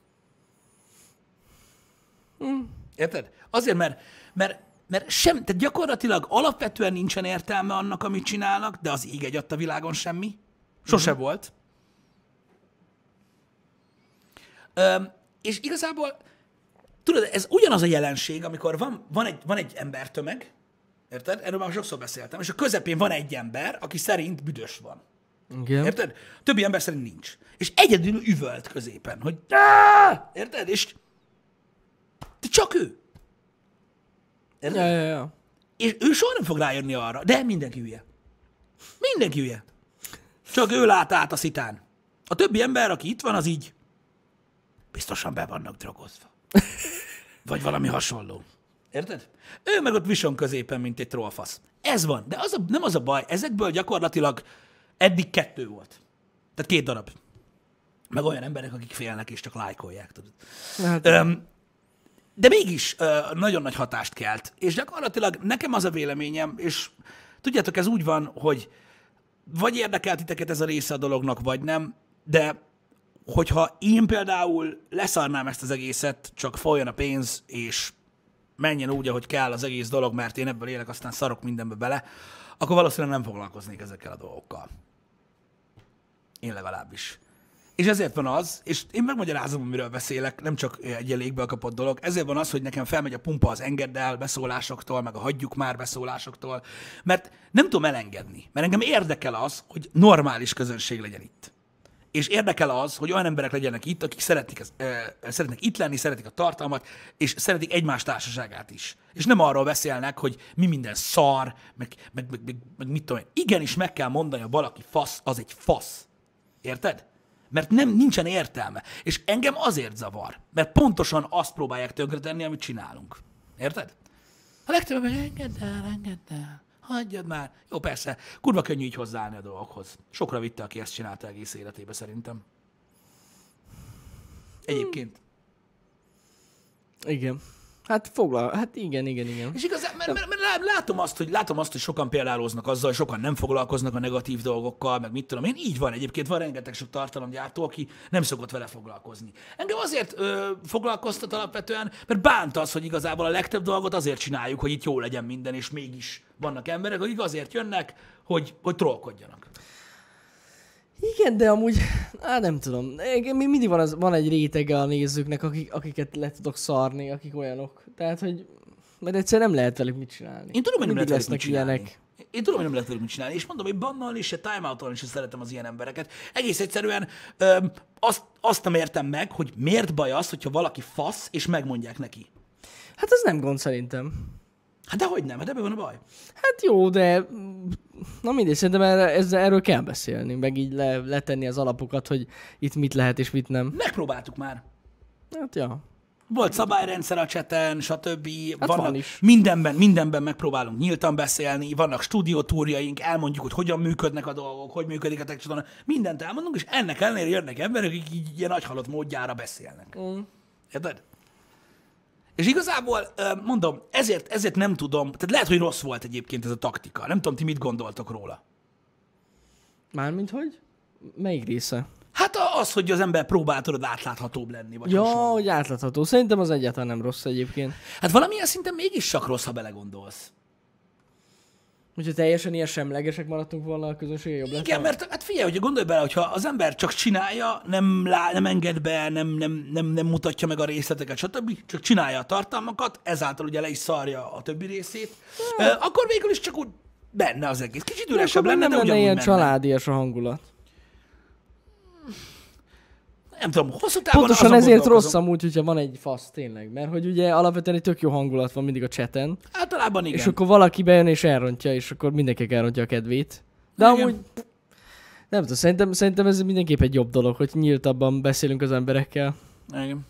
A: Érted? Azért, mert, mert, mert sem, tehát gyakorlatilag alapvetően nincsen értelme annak, amit csinálnak, de az ég egy adta világon semmi. Sose volt. Öm, és igazából, tudod, ez ugyanaz a jelenség, amikor van, van, egy, van egy embertömeg, érted? Erről már sokszor beszéltem, és a közepén van egy ember, aki szerint büdös van.
B: Igen.
A: Érted? Többi ember szerint nincs. És egyedül üvölt középen, hogy "Á!" érted? És de csak ő. Érted?
B: Ja, ja, ja.
A: És ő soha nem fog rájönni arra, de mindenki hülye. Mindenki hülye. Csak ő lát át a szitán. A többi ember, aki itt van, az így biztosan be vannak drogozva. Vagy valami hasonló. Érted? Ő meg ott vison középen, mint egy trollfasz. Ez van. De az a, nem az a baj. Ezekből gyakorlatilag eddig kettő volt. Tehát két darab. Meg olyan emberek, akik félnek és csak lájkolják. Tudod.
B: Hát,
A: Öm, de mégis ö, nagyon nagy hatást kelt. És gyakorlatilag nekem az a véleményem, és tudjátok, ez úgy van, hogy vagy érdekel titeket ez a része a dolognak, vagy nem, de hogyha én például leszarnám ezt az egészet, csak folyjon a pénz, és menjen úgy, ahogy kell az egész dolog, mert én ebből élek, aztán szarok mindenbe bele, akkor valószínűleg nem foglalkoznék ezekkel a dolgokkal. Én legalábbis. És ezért van az, és én megmagyarázom, amiről beszélek, nem csak egy légből kapott dolog, ezért van az, hogy nekem felmegy a pumpa az engedd beszólásoktól, meg a hagyjuk már beszólásoktól, mert nem tudom elengedni, mert engem érdekel az, hogy normális közönség legyen itt. És érdekel az, hogy olyan emberek legyenek itt, akik szeretik, ö, szeretnek itt lenni, szeretik a tartalmat, és szeretik egymás társaságát is. És nem arról beszélnek, hogy mi minden szar, meg, meg, meg, meg, meg mit tudom én. Igenis meg kell mondani, hogy valaki fasz, az egy fasz. Érted? Mert nem, nincsen értelme. És engem azért zavar, mert pontosan azt próbálják tönkretenni, amit csinálunk. Érted? A legtöbb, hogy engedd el, engedd el, hagyjad már. Jó, persze, kurva könnyű így hozzáállni a dolgokhoz. Sokra vitte, aki ezt csinálta egész életébe szerintem. Egyébként.
B: igen. Hát foglal, hát igen, igen, igen.
A: És igazán, mert, mert, mert lá- látom, azt, hogy, látom azt, hogy sokan példáloznak azzal, sokan nem foglalkoznak a negatív dolgokkal, meg mit tudom én. Így van egyébként, van rengeteg sok tartalomgyártó, aki nem szokott vele foglalkozni. Engem azért ö, foglalkoztat alapvetően, mert bánt az, hogy igazából a legtöbb dolgot azért csináljuk, hogy itt jó legyen minden, és mégis vannak emberek, akik azért jönnek, hogy, hogy trollkodjanak.
B: Igen, de amúgy, á, nem tudom. Mindig van, az, van egy rétege a nézőknek, akik, akiket le tudok szarni, akik olyanok. Tehát, hogy mert egyszer nem lehet velük mit csinálni.
A: Én tudom, hogy nem lehet velük mit csinálni.
B: ilyenek.
A: Én tudom, hogy nem lehet velük mit csinálni, és mondom, hogy bannal is, se timeout is szeretem az ilyen embereket. Egész egyszerűen öm, azt, azt nem értem meg, hogy miért baj az, hogyha valaki fasz, és megmondják neki.
B: Hát ez nem gond szerintem.
A: Hát de hogy nem, hát ebben van a baj.
B: Hát jó, de na mindegy, szerintem erre, ezzel, erről kell beszélni, meg így le, letenni az alapokat, hogy itt mit lehet és mit nem.
A: Megpróbáltuk már.
B: Hát ja.
A: Volt szabályrendszer a cseten, stb.
B: Hát
A: vannak,
B: van is.
A: Mindenben, mindenben megpróbálunk nyíltan beszélni, vannak stúdiótúrjaink, elmondjuk, hogy hogyan működnek a dolgok, hogy működik a tech csatorna. Mindent elmondunk, és ennek ellenére jönnek emberek, akik így ilyen nagyhalott módjára beszélnek.
B: Mm.
A: Érted? És igazából, mondom, ezért, ezért nem tudom, tehát lehet, hogy rossz volt egyébként ez a taktika. Nem tudom, ti mit gondoltok róla.
B: Mármint hogy? Melyik része?
A: Hát az, hogy az ember próbál tudod átláthatóbb lenni, vagy
B: Ja,
A: hasonló.
B: hogy átlátható. Szerintem az egyáltalán nem rossz egyébként.
A: Hát valamilyen szinten mégis csak rossz, ha belegondolsz.
B: Hogyha teljesen ilyen semlegesek maradtunk volna, a közönség jobb lett
A: Igen, mert hát figyelj, hogy gondolj bele, hogyha az ember csak csinálja, nem, lá, nem enged be, nem, nem, nem, nem mutatja meg a részleteket, stb., csak csinálja a tartalmakat, ezáltal ugye le is szarja a többi részét, ö, akkor végül is csak úgy benne az egész. Kicsit üresebb lenne,
B: nem
A: de
B: lenne ilyen
A: menne.
B: családias a hangulat.
A: Nem tudom, hosszú távon
B: Pontosan ezért rossz amúgy, hogyha van egy fasz tényleg. Mert hogy ugye alapvetően egy tök jó hangulat van mindig a cseten.
A: Általában igen.
B: És akkor valaki bejön és elrontja, és akkor mindenki elrontja a kedvét. De
A: Igen.
B: amúgy nem tudom, szerintem, szerintem ez mindenképp egy jobb dolog, hogy nyíltabban beszélünk az emberekkel.
A: Igen.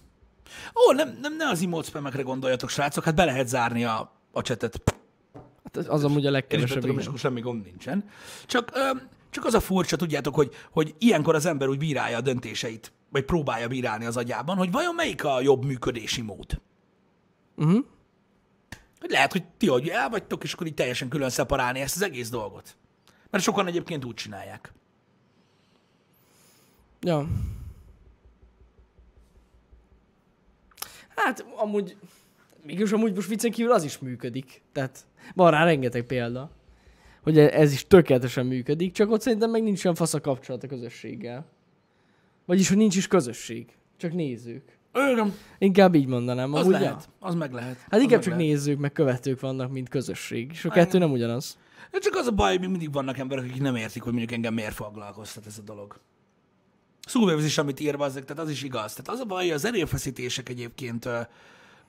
A: Ó, nem, nem, ne az emote spamekre gondoljatok, srácok, hát be lehet zárni a, a chatet.
B: Hát az- az amúgy a
A: Én is
B: legkevesebb.
A: és akkor semmi gond nincsen. Csak, ö, csak az a furcsa, tudjátok, hogy, hogy ilyenkor az ember úgy bírálja a döntéseit, vagy próbálja bírálni az agyában, hogy vajon melyik a jobb működési mód.
B: Uh-huh.
A: Hogy lehet, hogy ti, hogy el vagytok, és akkor így teljesen külön szeparálni ezt az egész dolgot. Mert sokan egyébként úgy csinálják.
B: Ja. Hát amúgy, mégis amúgy most viccen kívül az is működik. Tehát van rá rengeteg példa, hogy ez is tökéletesen működik, csak ott szerintem meg nincs olyan fasz a kapcsolat a közösséggel. Vagyis, hogy nincs is közösség, csak nézők.
A: Igen,
B: Inkább így mondanám.
A: az lehet,
B: ja.
A: az meg lehet.
B: Hát
A: az
B: inkább csak
A: lehet.
B: nézők, meg követők vannak, mint közösség. És a kettő nem ugyanaz.
A: Csak az a baj, hogy mindig vannak emberek, akik nem értik, hogy mondjuk engem miért foglalkoztat ez a dolog. Szóval is, amit írva, ezek, tehát az is igaz. Tehát az a baj, hogy az erőfeszítések egyébként ö,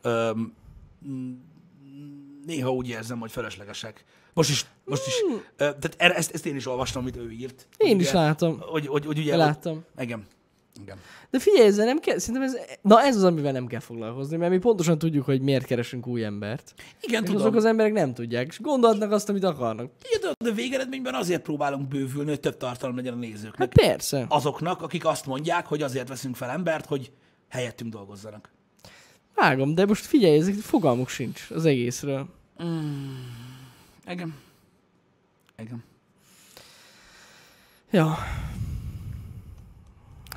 A: ö, néha úgy érzem, hogy feleslegesek. Most is, most is. Ö, tehát erre- ezt, ezt én is olvastam, amit ő írt.
B: Hmm. Én
A: Ugye,
B: is látom.
A: Hogy, hogy, hogy ugye,
B: Láttam.
A: Hogy, igen. Igen.
B: De figyelj, ezzel nem kell, szerintem ez, na ez az, amivel nem kell foglalkozni, mert mi pontosan tudjuk, hogy miért keresünk új embert.
A: Igen,
B: És
A: tudom.
B: azok az emberek nem tudják, és gondolhatnak azt, amit akarnak.
A: Igen, de végeredményben azért próbálunk bővülni, hogy több tartalom legyen a nézőknek.
B: Hát persze.
A: Azoknak, akik azt mondják, hogy azért veszünk fel embert, hogy helyettünk dolgozzanak.
B: Vágom, de most figyelj, ezek fogalmuk sincs az egészről.
A: Igen. Igen.
B: Ja.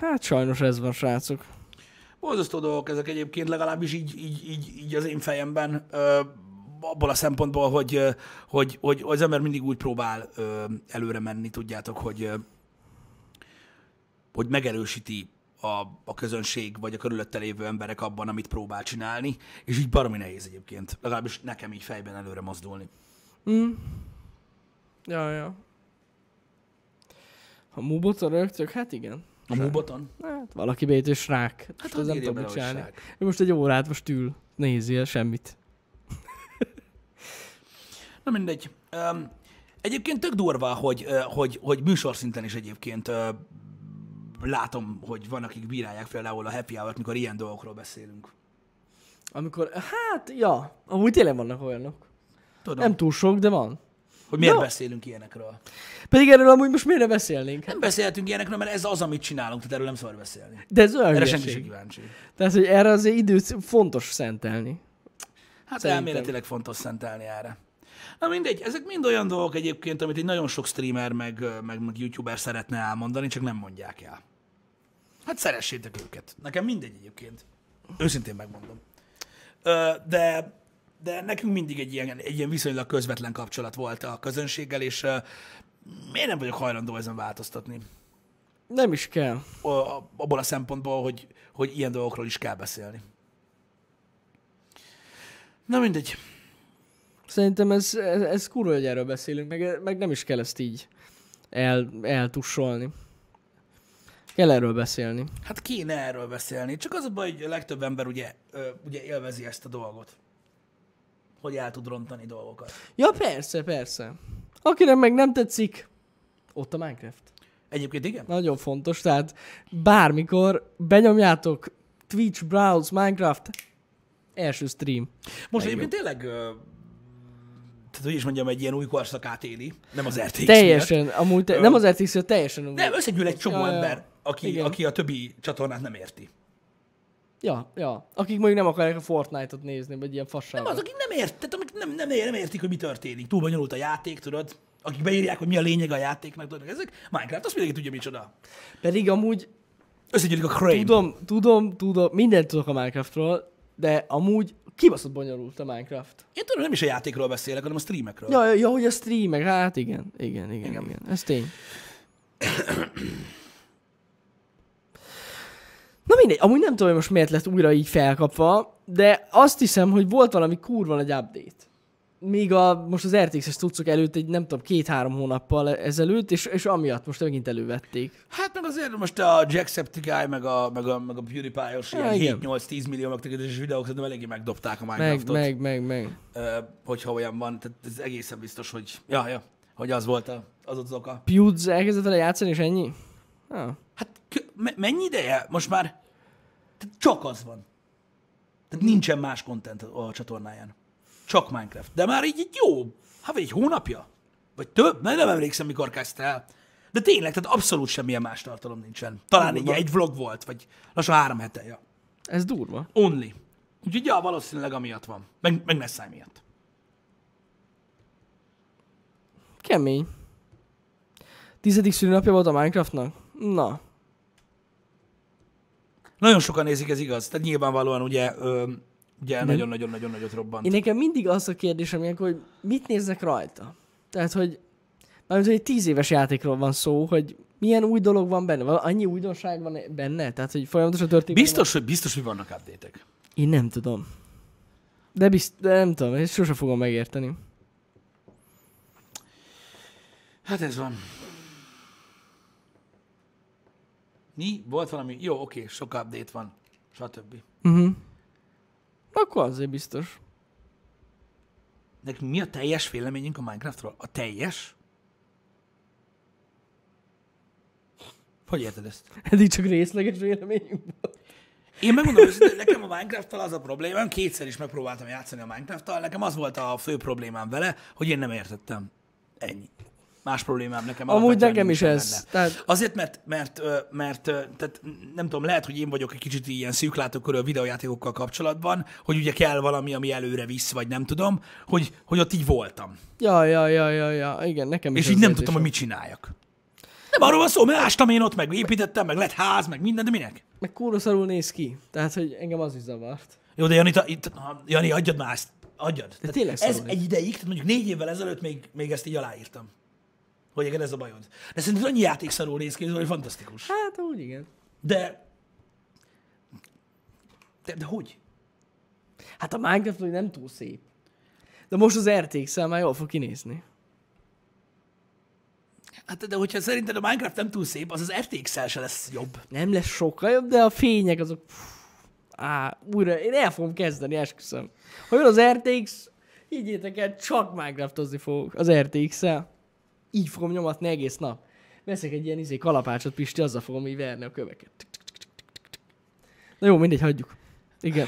B: Hát sajnos ez van, srácok.
A: Borzasztó dolgok ezek egyébként, legalábbis így, így, így, így az én fejemben, ö, abból a szempontból, hogy, hogy, hogy, az ember mindig úgy próbál ö, előre menni, tudjátok, hogy, hogy megerősíti a, a közönség, vagy a körülötte lévő emberek abban, amit próbál csinálni, és így baromi nehéz egyébként. Legalábbis nekem így fejben előre mozdulni.
B: Ja, ja. Ha muboton rögtök, hát igen.
A: A múboton?
B: Hát valaki bejött, és rák. Hát, ez nem tudom csinálni. Ő most egy órát most ül, nézi el semmit.
A: Na mindegy. Um, egyébként tök durva, hogy, hogy, hogy műsorszinten is egyébként uh, látom, hogy van, akik bírálják például a happy hour mikor ilyen dolgokról beszélünk.
B: Amikor, hát, ja, amúgy tényleg vannak olyanok.
A: Tudom,
B: Nem túl sok, de van.
A: Hogy miért
B: Ja.
A: beszélünk ilyenekről.
B: Pedig erről amúgy most miért ne beszélnénk?
A: Nem beszélhetünk ilyenekről, mert ez az, amit csinálunk, tehát erről nem szabad beszélni.
B: De ez olyan
A: Erre senki sem kíváncsi.
B: Tehát, hogy erre azért időt fontos szentelni.
A: Hát
B: Szerintem.
A: elméletileg fontos szentelni erre. Na mindegy, ezek mind olyan dolgok egyébként, amit egy nagyon sok streamer meg, meg, meg youtuber szeretne elmondani, csak nem mondják el. Hát szeressétek őket. Nekem mindegy egyébként. Őszintén megmondom. Ö, De, de nekünk mindig egy ilyen, egy ilyen viszonylag közvetlen kapcsolat volt a közönséggel, és miért nem vagyok hajlandó ezen változtatni?
B: Nem is kell.
A: A- Abból a szempontból, hogy, hogy ilyen dolgokról is kell beszélni. Na mindegy.
B: Szerintem ez, ez, ez kurva, hogy erről beszélünk, meg, meg nem is kell ezt így el, eltussolni. Kell erről beszélni.
A: Hát kéne erről beszélni. Csak az a baj, hogy a legtöbb ember ugye, ugye élvezi ezt a dolgot. Hogy el tud rontani dolgokat.
B: Ja, persze, persze. Akinek meg nem tetszik, ott a Minecraft.
A: Egyébként igen?
B: Nagyon fontos, tehát bármikor benyomjátok Twitch, Browse, Minecraft, első stream.
A: Most egyébként tényleg, tehát hogy is mondjam, egy ilyen új korszakát éli. Nem az RTX
B: Teljesen, amúgy te, nem az RTX, teljesen úgy.
A: miatt. Nem, összegyűl egy csomó
B: Ja, ja.
A: ember, aki,
B: Igen.
A: aki a többi csatornát nem érti.
B: Ja, ja. Akik mondjuk nem akarják a Fortnite-ot nézni, vagy ilyen
A: Nem
B: fasságot.
A: az, akik nem ért, tehát akik nem, nem, nem értik, hogy mi történik. Túl bonyolult a játék, tudod? Akik beírják, hogy mi a lényeg a játéknak, tudod, ezek Minecraft, azt mindenki tudja micsoda.
B: Pedig amúgy
A: Összegyűlik a crane.
B: tudom, tudom, tudom, mindent tudok a Minecraftról, de amúgy kibaszott bonyolult a Minecraft.
A: Én tudom, nem is a játékról beszélek, hanem a streamekről.
B: Ja, ja, ja hogy a streamek, hát igen, igen, igen, igen. igen. Ez tény. Na mindegy, amúgy nem tudom, hogy most miért lett újra így felkapva, de azt hiszem, hogy volt valami kurva nagy update. Míg a, most az RTX-es cuccok előtt egy nem tudom, két-három hónappal ezelőtt, és, és amiatt most megint elővették.
A: Hát meg azért most a Jacksepticeye, meg a, meg a, meg a PewDiePie-os
B: Ja,
A: ilyen 7-8-10 millió megtekintéses videók szerintem eléggé megdobták a
B: Meg,
A: Minecraftot.
B: meg, meg, meg.
A: Ö, hogyha olyan van, tehát ez egészen biztos, hogy, ja, ja, hogy az volt a, az az oka.
B: Pewds elkezdett vele játszani, és ennyi? Ah.
A: Hát mennyi ideje? Most már tehát csak az van. Tehát nincsen más content a, csatornáján. Csak Minecraft. De már így, így jó, hát vagy egy hónapja? Vagy több? Mert nem emlékszem, mikor kezdte el. De tényleg, tehát abszolút semmilyen más tartalom nincsen. Talán egy, egy vlog volt, vagy lassan három hete, ja.
B: Ez durva.
A: Only. Úgyhogy ja, valószínűleg amiatt van. Meg, meg Nessai miatt.
B: Kemény. Tizedik szülinapja volt a Minecraftnak? Na.
A: Nagyon sokan nézik, ez igaz. Tehát nyilvánvalóan ugye, ugye nagyon-nagyon-nagyon nagyot robbant.
B: Én nekem mindig az a kérdésem ilyenkor, hogy mit néznek rajta. Tehát, hogy mármint, hogy egy tíz éves játékról van szó, hogy milyen új dolog van benne, Val- annyi újdonság van benne, tehát, hogy folyamatosan történik.
A: Biztos, hogy biztos, hogy vannak update-ek.
B: Én nem tudom. De, bizt, de nem tudom, ezt sose fogom megérteni.
A: Hát ez van. Mi? Volt valami? Jó, oké, sok update van. Stb.
B: Uh-huh. Akkor azért biztos.
A: Nekünk mi a teljes véleményünk a Minecraftról? A teljes? Hogy érted ezt?
B: Eddig csak részleges véleményünk volt.
A: Én megmondom, hogy nekem a Minecraft-tal az a problémám, kétszer is megpróbáltam játszani a Minecraft-tal, nekem az volt a fő problémám vele, hogy én nem értettem. Ennyi. Más problémám nekem
B: Amúgy nekem is ez. Tehát,
A: Azért, mert, mert, mert, tehát nem tudom, lehet, hogy én vagyok egy kicsit ilyen szűklátókörű a videójátékokkal kapcsolatban, hogy ugye kell valami, ami előre visz, vagy nem tudom, hogy, hogy ott így voltam.
B: ja, ja, ja, ja, ja, igen, nekem is
A: És így nem tudtam, hogy mit csináljak. Nem arról van szó, mert ástam én ott, meg építettem, meg lett ház, meg minden, de minek?
B: Meg kurva szarul néz ki. Tehát, hogy engem az is zavart.
A: Jó, de Jani, ta, itt, Jani adjad már ezt. Adjad. Tehát
B: tényleg
A: ez
B: néz.
A: egy ideig, tehát mondjuk négy évvel ezelőtt még, még ezt így aláírtam. Hogy igen, ez a bajod. De szerintem annyi játék szarul néz ki, hogy fantasztikus.
B: Hát, úgy igen.
A: De... De, de hogy?
B: Hát a Minecraft hogy nem túl szép. De most az RTX-el már jól fog kinézni.
A: Hát de hogyha szerinted a Minecraft nem túl szép, az az RTX-el se lesz jobb.
B: Nem lesz sokkal jobb, de a fények azok... Á, újra, én el fogom kezdeni, esküszöm. Ha jön az RTX, higgyétek el, csak Minecraftozni fogok az RTX-el. Így fogom nyomatni egész nap. Veszek egy ilyen izé kalapácsot, Pisti, azzal fogom így verni a köveket. Na jó, mindegy, hagyjuk. Igen.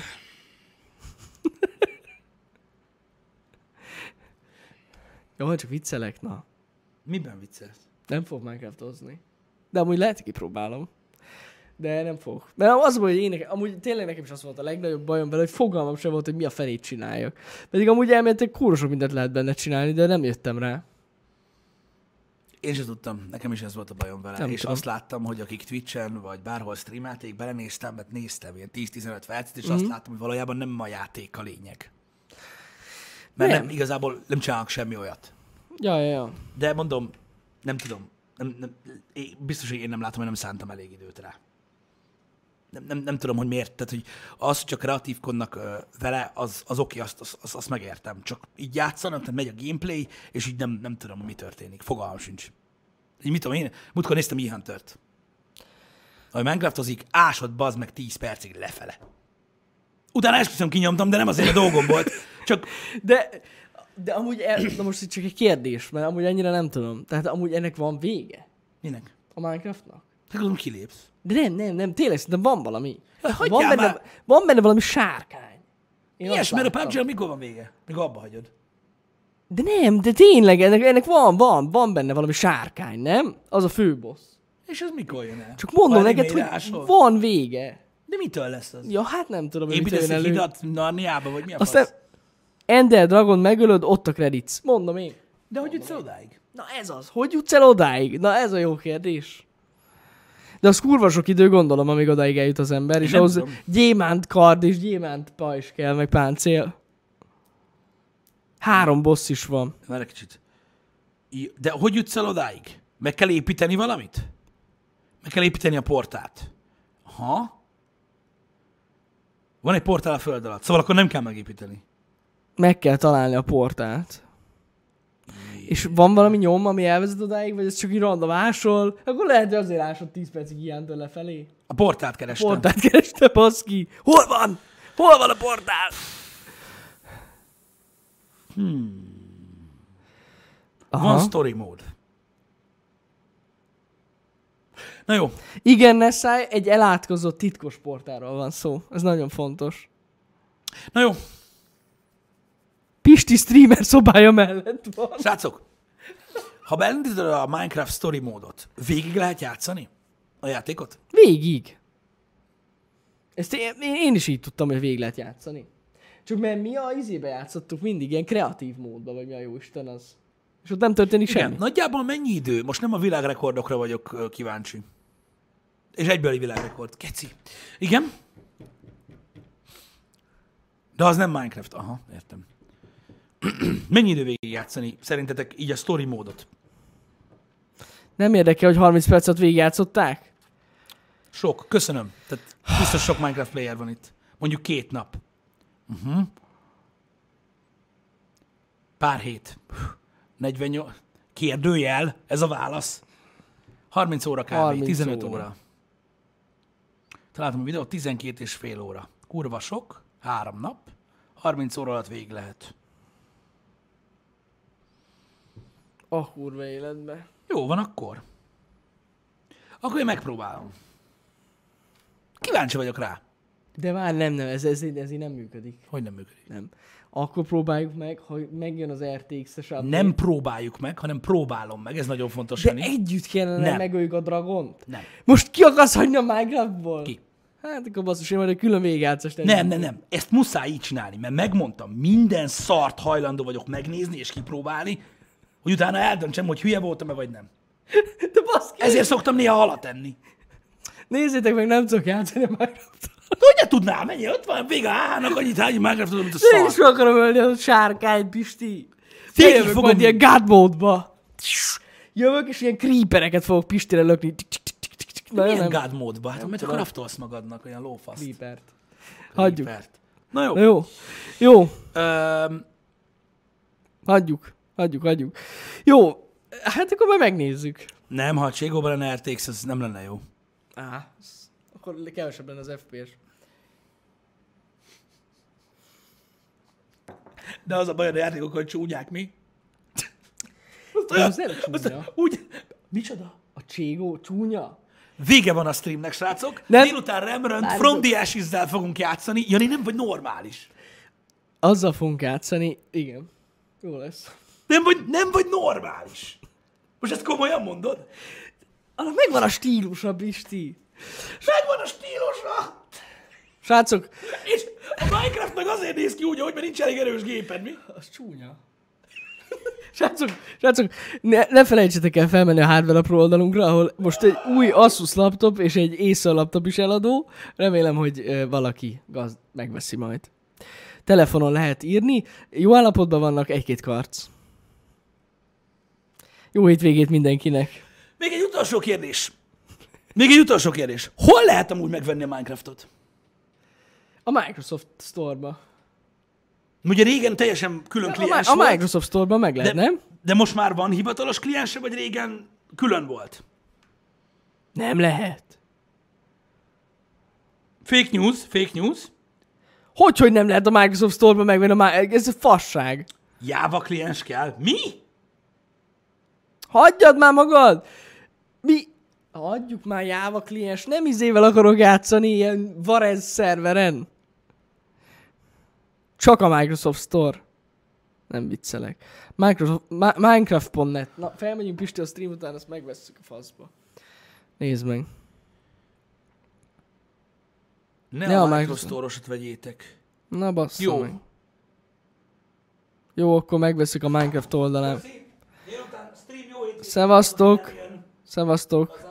B: jó, csak viccelek, na.
A: Miben viccelsz?
B: Nem fog Minecraftozni. De amúgy lehet, kipróbálom. De nem fogok. Mert az hogy én nekem, amúgy tényleg nekem is az volt a legnagyobb bajom vele, hogy fogalmam sem volt, hogy mi a felét csináljak. Pedig amúgy elméletek kurva sok mindent lehet benne csinálni, de nem jöttem rá.
A: Én sem tudtam, nekem is ez volt a bajom vele.
B: Nem
A: és
B: tudom.
A: azt láttam, hogy akik Twitch-en vagy bárhol streamelték, belenéztem, mert néztem ilyen 10-15 percet, és
B: Mhm.
A: azt láttam, hogy valójában nem a játék a lényeg. Mert nem.
B: Nem.
A: nem igazából nem csinálnak semmi olyat.
B: Ja, ja, ja.
A: De mondom, nem tudom. Nem, nem, én, biztos, hogy én nem látom, hogy nem szántam elég időt rá. Nem, nem, nem tudom, hogy miért. Tehát, hogy az, hogy csak kreatívkodnak vele, az, az oké, azt, azt, azt, azt megértem. Csak így játszanak, tehát megy a gameplay, és így nem, nem tudom, hogy mi történik. Fogalmam sincs. Így mit tudom én, múltkor néztem e Huntert. Ahogy Minecraftozik, ásod bazd meg 10 percig lefele. Utána esküszöm kinyomtam, de nem azért a dolgom volt. Csak
B: De, de amúgy, el, na most itt csak egy kérdés, mert amúgy ennyire nem tudom. Tehát amúgy ennek van vége
A: minek?
B: a Minecraftnak?
A: Hát gondolom kilépsz.
B: De nem, nem, nem, tényleg szerintem van valami.
A: Ja,
B: Van
A: hagyjál
B: benne,
A: már!
B: van benne valami sárkány. Én azt
A: Ilyesmi, mert a pubg mikor van vége? Mikor abba hagyod?
B: De nem, de tényleg, ennek, ennek van, van, van benne valami sárkány, nem? Az a főbossz.
A: És ez mikor jön el?
B: Csak mondom
A: elég
B: neked, hogy van vége.
A: De mitől lesz az?
B: Ja, hát nem tudom, hogy mit
A: Építesz
B: jön elő.
A: hidat Narniába, vagy mi a
B: Aztán
A: fasz?
B: Ender Dragon megölöd, ott a credits. Mondom én.
A: De hogy jutsz el odáig?
B: Na ez az. Hogy jutsz el odáig? Na ez a jó kérdés. De az kurva sok idő gondolom, amíg odáig eljut az ember, és ahhoz
A: tudom.
B: gyémánt kard és gyémánt pajzs kell, meg páncél. Három boss is van.
A: Várj egy kicsit. De hogy jutsz el odáig? Meg kell építeni valamit? Meg kell építeni a portát. Ha? Van egy portál a föld alatt, szóval akkor nem kell megépíteni.
B: Meg kell találni a portált. És van valami nyom, ami elvezet odáig, vagy ez csak így random ásol, akkor lehet, hogy azért ásod 10 percig ilyentől lefelé.
A: A portát kerestem.
B: Portált kereste, baszki. Hol van? Hol van a portál? Aha.
A: Van story mód. Na jó,
B: Igen, Nessai, egy elátkozott titkos portáról van szó. Ez nagyon fontos.
A: na jó.
B: Pisti streamer szobája mellett van.
A: Srácok, ha beindítod a Minecraft story módot, végig lehet játszani a játékot?
B: Végig. Ezt én, én, is így tudtam, hogy végig lehet játszani. Csak mert mi a izébe játszottuk mindig, ilyen kreatív módba, vagy mi a jó Isten az. És ott nem történik
A: Igen.
B: semmi.
A: Nagyjából mennyi idő? Most nem a világrekordokra vagyok kíváncsi. És egyből világrekord. Keci. Igen? De az nem Minecraft. Aha, értem. mennyi idő végig játszani szerintetek így a story módot?
B: Nem érdekel, hogy 30 percet végigjátszották?
A: Sok. Köszönöm. Tehát biztos sok Minecraft player van itt. Mondjuk két nap. Uh-huh. Pár hét. 48. Kérdőjel, ez a válasz. 30 óra kb.
B: 30
A: 15 óra.
B: óra.
A: óra. Találtam a videót, 12 és fél óra. Kurva sok, három nap, 30 óra alatt végig lehet.
B: A kurva életbe.
A: Jó van akkor. Akkor én megpróbálom. Kíváncsi vagyok rá,
B: De már nem, nem, ez, ez, ez így nem működik.
A: hogy nem működik.
B: Nem. Akkor próbáljuk meg, ha megjön az RTX-es update.
A: Nem próbáljuk meg, hanem próbálom meg. Ez nagyon fontos,
B: De
A: Jani.
B: együtt kellene
A: Nem.
B: megöljük a dragont.
A: Nem.
B: Most ki akarsz hagyni a Minecraftból?
A: Ki?
B: Hát akkor basszus, én majd egy külön végigjátszást
A: Nem, nem, nem. Ezt muszáj így csinálni, mert megmondtam, minden szart hajlandó vagyok megnézni és kipróbálni, hogy utána eldöntsem, hogy hülye voltam-e vagy nem.
B: De baszki,
A: Ezért szoktam néha halat enni.
B: nézzétek meg, nem tudok játszani a Minecraft.
A: Hogy tudnál, mennyi? Ott van, vége a hának, annyit hány Minecraft mint a
B: De én is
A: szar.
B: akarom ölni a sárkányt, Pisti. Jövök
A: fogom-
B: majd ilyen God mode-ba. Jövök, és ilyen creepereket fogok Pistire lökni. Na,
A: Milyen. God módba? Hát, mert csak
B: tudom.
A: craftolsz magadnak olyan lófaszt.
B: Creepert. Hagyjuk.
A: Na jó.
B: Na jó. Jó.
A: Öm,
B: Hagyjuk. Hagyjuk, hagyjuk. Jó. Hát akkor majd megnézzük.
A: nem, ha a Cségóban lenne RTX, az nem lenne jó.
B: Á, akkor kevesebb lenne az FPS.
A: De az a baj, hogy a játékok, hogy csúnyák mi.
B: Az nem csúnya.
A: Úgy, micsoda?
B: A Cségó csúnya?
A: Vége van a streamnek, srácok.
B: Nem.
A: Délután Rembrandt
B: Várj,
A: From the Ashes-zel fogunk játszani. Jani, nem vagy normális.
B: Azzal fogunk játszani. Igen. Jó lesz.
A: Nem vagy, nem vagy normális. Most ezt komolyan mondod?
B: Annak megvan a stílusa, Pisti.
A: Megvan a stílusra!
B: Srácok,
A: És a Minecraft meg azért néz ki úgy, hogy mert nincs elég erős géped, mi?
B: az csúnya. Srácok, srácok, ne, ne felejtsetek el felmenni a Hardware Pro oldalunkra, ahol most egy új Asus laptop és egy Acer laptop is eladó. Remélem, hogy ö, valaki gaz megveszi majd. Telefonon lehet írni, jó állapotban vannak egy-két karc. Jó hétvégét mindenkinek.
A: Még egy utolsó kérdés. Még egy utolsó kérdés. Hol lehet amúgy megvenni a Minecraftot?
B: A Microsoft Store-ba.
A: Ugye régen teljesen külön
B: A,
A: kliens
B: a
A: volt,
B: Microsoft Store-ba meg lehet,
A: de,
B: nem?
A: de most már van hivatalos kliense, vagy régen külön volt?
B: Nem lehet.
A: Fake news, fake news.
B: Hogy, hogy nem lehet a Microsoft Store-ba megvenni a Mi- Ez fasság.
A: Java kliens kell. Mi?
B: Hagyjad már magad! Mi? Hagyjuk már Java kliens, nem izével akarok játszani ilyen Varez szerveren. Csak a Microsoft Store. Nem viccelek. Microsoft, Ma- Minecraft.net. Na, felmegyünk Pisti a stream után, azt megvesszük a faszba. Nézd meg.
A: Ne,
B: Ne
A: a
B: a
A: Microsoft. Store-osat vegyétek.
B: Na bassza
A: Jó.
B: meg. Jó, akkor megveszük a Minecraft oldalán.
A: Hétvégét.
B: Szevasztok! Szevasztok!